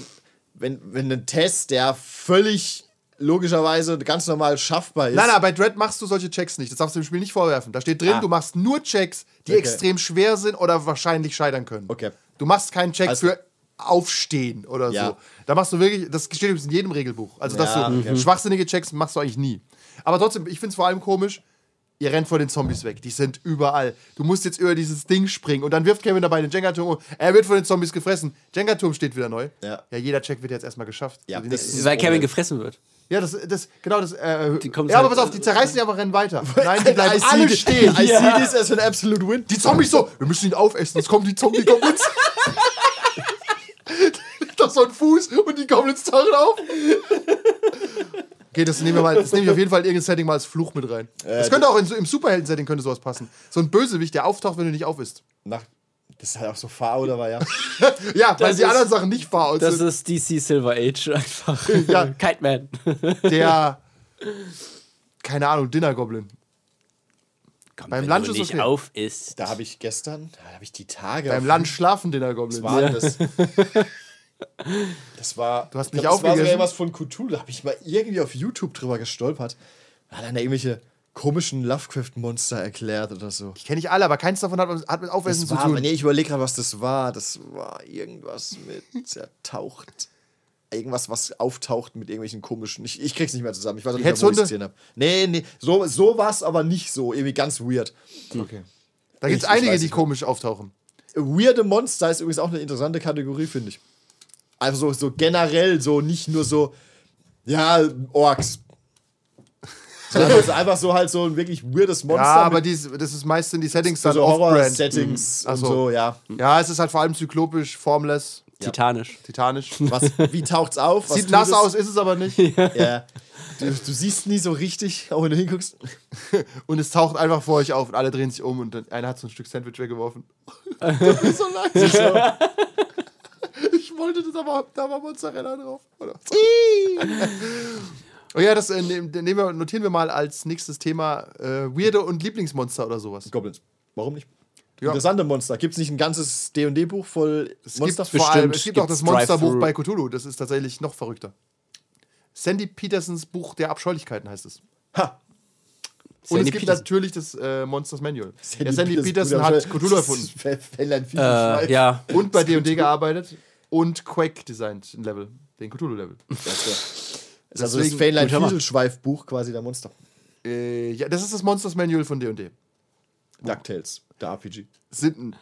wenn, wenn ein Test, der völlig logischerweise ganz normal schaffbar ist. Nein, nein, bei Dread machst du solche Checks nicht. Das darfst du dem Spiel nicht vorwerfen. Da steht drin, Ah. du machst nur Checks, die Okay. extrem schwer sind oder wahrscheinlich scheitern können. Okay. Du machst keinen Check Also- für Aufstehen oder Ja. so. Da machst du wirklich, das steht übrigens in jedem Regelbuch. Also, dass Ja, du okay. schwachsinnige Checks machst du eigentlich nie. Aber trotzdem, ich finde es vor allem komisch, ihr rennt vor den Zombies weg. Die sind überall. Du musst jetzt über dieses Ding springen und dann wirft Kevin dabei den Jenga-Turm um. Er wird von den Zombies gefressen. Jenga-Turm steht wieder neu. Ja. ja, jeder Check wird jetzt erstmal geschafft. Ja, Also nächsten- ist- weil Kevin gefressen wird. Ja, das, das, genau das. Äh, kommen ja, aber halt- pass auf, die zerreißen die aber rennen weiter. Nein, die bleiben alle stehen. I see this as an absolute win. Die Zombies so, wir müssen ihn aufessen, jetzt kommen die Zombie-Goblins. Doch so ein Fuß und die Goblins tauchen auf. Okay, das nehmen wir mal, das nehme ich auf jeden Fall in irgendein Setting mal als Fluch mit rein. Das könnte auch in, im Superhelden-Setting könnte sowas passen. So ein Bösewicht, der auftaucht, wenn du nicht auf isst. Nach, das ist halt auch so fahr oder war ja. Ja, weil Das die ist- anderen Sachen nicht fahr Das sind. ist DC Silver Age einfach. Ja. Kite Man. Der, keine Ahnung, Dinner-Goblin. Beim Lunch ist nicht okay. auf ist. Da habe ich gestern, da habe ich die Tage. Beim Lunch schlafen Dinner-Goblin. war das. Das war. Du hast ich nicht glaub, Das war sogar irgendwas von Cthulhu. Da habe ich mal irgendwie auf YouTube drüber gestolpert. Da hat dann irgendwelche komischen Lovecraft-Monster erklärt oder so. Ich kenne nicht alle, aber keins davon hat, hat mit Aufessen zu tun. nee, ich überlege gerade, was das war. Das war irgendwas mit, er taucht. Irgendwas, was auftaucht mit irgendwelchen komischen. Ich, ich krieg's nicht mehr zusammen. Ich weiß auch nicht mehr, wo ich gesehen habe. Nee, nee, so, so war's aber nicht so. Irgendwie ganz weird. Okay. Da gibt Ich- es ich einige, die komisch auftauchen. Weirde Monster ist übrigens auch eine interessante Kategorie, finde ich. Also so, so generell, so nicht nur so, ja, Orks. Sondern es ist einfach so halt so ein wirklich weirdes Monster. Ja, aber dies, das ist meist sind die Settings so, dann so. Horror-Settings Ach und so. so, ja. Ja, es ist halt vor allem zyklopisch, formless, Titanisch. titanisch. Was, wie taucht's auf? Was Sieht nass es? aus, ist es aber nicht. Ja. Du, du siehst nie so richtig, auch wenn du hinguckst. Und es taucht einfach vor euch auf und alle drehen sich um und dann einer hat so ein Stück Sandwich weggeworfen. das ist so leid. Ich wollte das aber, da war Mozzarella drauf. Oder? Oh ja, das äh, nehm- nehmen wir, notieren wir mal als nächstes Thema äh, Weirde und Lieblingsmonster oder sowas. Goblins. Warum nicht? Ja. Interessante Monster. Gibt es nicht ein ganzes D&D-Buch voll Es Monster? gibt, vor allem, es gibt auch das Monsterbuch bei Cthulhu. Das ist tatsächlich noch verrückter. Sandy Petersons Buch der Abscheulichkeiten heißt es. Ha! Und Sandy es gibt Peterson. natürlich das äh, Monsters Manual. Sandy, ja, Sandy Peterson hat Cthulhu erfunden. Äh, ja. Und bei D&D gearbeitet und Quake designt, ein Level, den Cthulhu-Level. Das ist also das Fähnlein. Fieselschweif-Buch quasi der Monster. Äh, ja, das ist das Monsters Manual von D&D. DuckTales, der RPG. Sind,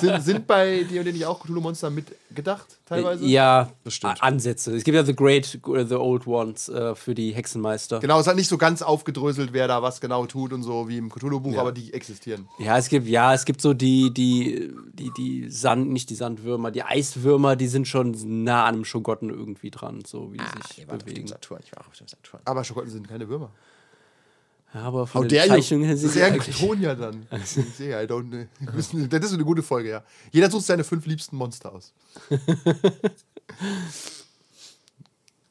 sind, sind bei D&D nicht auch Cthulhu-Monster mitgedacht, teilweise? Ja, Bestimmt. Ansätze. Es gibt ja The Great, The Old Ones äh, für die Hexenmeister. Genau, es ist halt nicht so ganz aufgedröselt, wer da was genau tut und so, wie im Cthulhu-Buch, aber die existieren. Ja, es gibt, ja, es gibt so die, die, die, die Sand, nicht die Sandwürmer, die Eiswürmer, die sind schon nah an einem Schogotten irgendwie dran, so wie die sich bewegen. Saturn, ich war auf dem Saturn. Aber Schokotten sind keine Würmer. Ja, aber von How den. Zeichnungen her Das sind ist sie eher dann. Ich sehe, I don't know. Das ist eine- Das ist gute Folge, ja. Jeder sucht seine fünf liebsten Monster aus.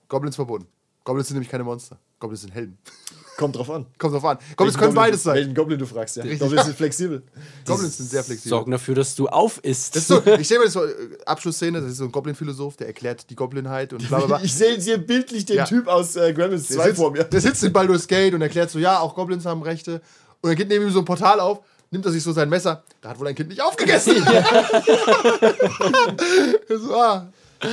Goblins verboten. Goblins sind nämlich keine Monster. Goblins sind Helden. Kommt drauf an. Kommt drauf an. Goblins Welchen können Goblin beides du- sein. Welchen Goblin du fragst, ja. Richtig. Goblins sind flexibel. Goblins sind sehr flexibel. Sorgen dafür, dass du auf isst. Das ist so, ich stelle mir das so, äh, Abschlussszene, das ist so ein Goblin-Philosoph, der erklärt die Goblinheit und bla bla bla. Ich sehe hier bildlich den Ja. Typ aus äh, Gremlins Der 2 sitzt, vor mir. der sitzt in Baldur's Gate und erklärt so, ja, auch Goblins haben Rechte. Und dann geht neben ihm so ein Portal auf, nimmt er sich so sein Messer. Da hat wohl ein Kind nicht aufgegessen. so, ah,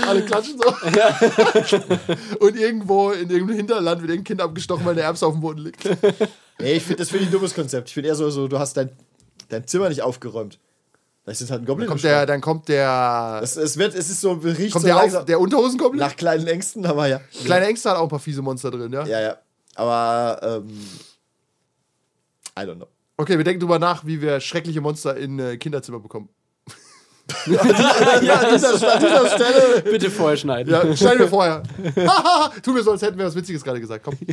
alle klatschen so. und irgendwo in irgendeinem Hinterland wird irgendein Kind abgestochen, weil eine Erbse auf dem Boden liegt. Nee, ich finde, das finde ich ein dummes Konzept. Ich finde eher so, so, du hast dein, dein Zimmer nicht aufgeräumt. Vielleicht ist halt ein Goblin. Kommt im der, dann kommt der, es, es, wird, es ist so, riecht kommt so der, auf, der Unterhosengoblin. nach kleinen Ängsten, aber ja. Kleine Ängste hat auch ein paar fiese Monster drin, ja? Ja, ja. Aber, ähm, I don't know. Okay, wir denken drüber nach, wie wir schreckliche Monster in äh, Kinderzimmer bekommen. Ja, an dieser, an dieser Stelle. Bitte vorher schneiden. Ja, schneiden wir vorher. tu mir so, als hätten wir was Witziges gerade gesagt. Komm.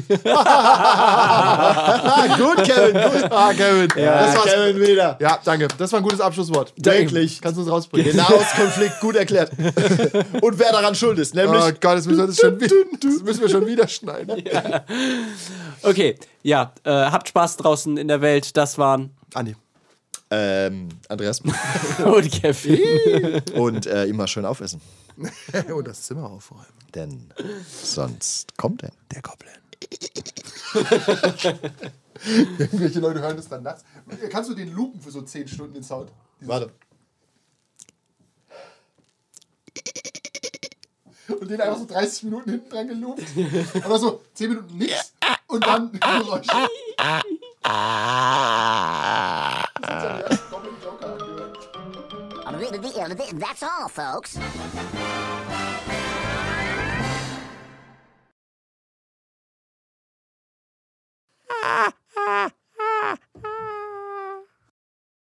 Gut, Kevin, gut. Ah, Kevin. Ja, das war's. Kevin wieder. Ja, danke. Das war ein gutes Abschlusswort. Wirklich. Kannst du uns rausbringen? Den Nahostkonflikt gut erklärt. Und wer daran schuld ist, nämlich. Oh Gott, das müssen wir, das schon, wieder, das müssen wir schon wieder schneiden. Okay, ja, äh, habt Spaß draußen in der Welt. Das waren Andi. Ähm, Andreas. und Kevin. Und äh, immer schön aufessen. Und das Zimmer aufräumen. Denn sonst kommt er. Der Goblin. Irgendwelche Leute hören das dann nachts. Kannst du den loopen für so 10 Stunden den Sound? Warte. Und den einfach so 30 Minuten hinten dran geloopt. Aber so 10 Minuten nichts und dann Geräusche. Das. That's all, folks. Ah, ah.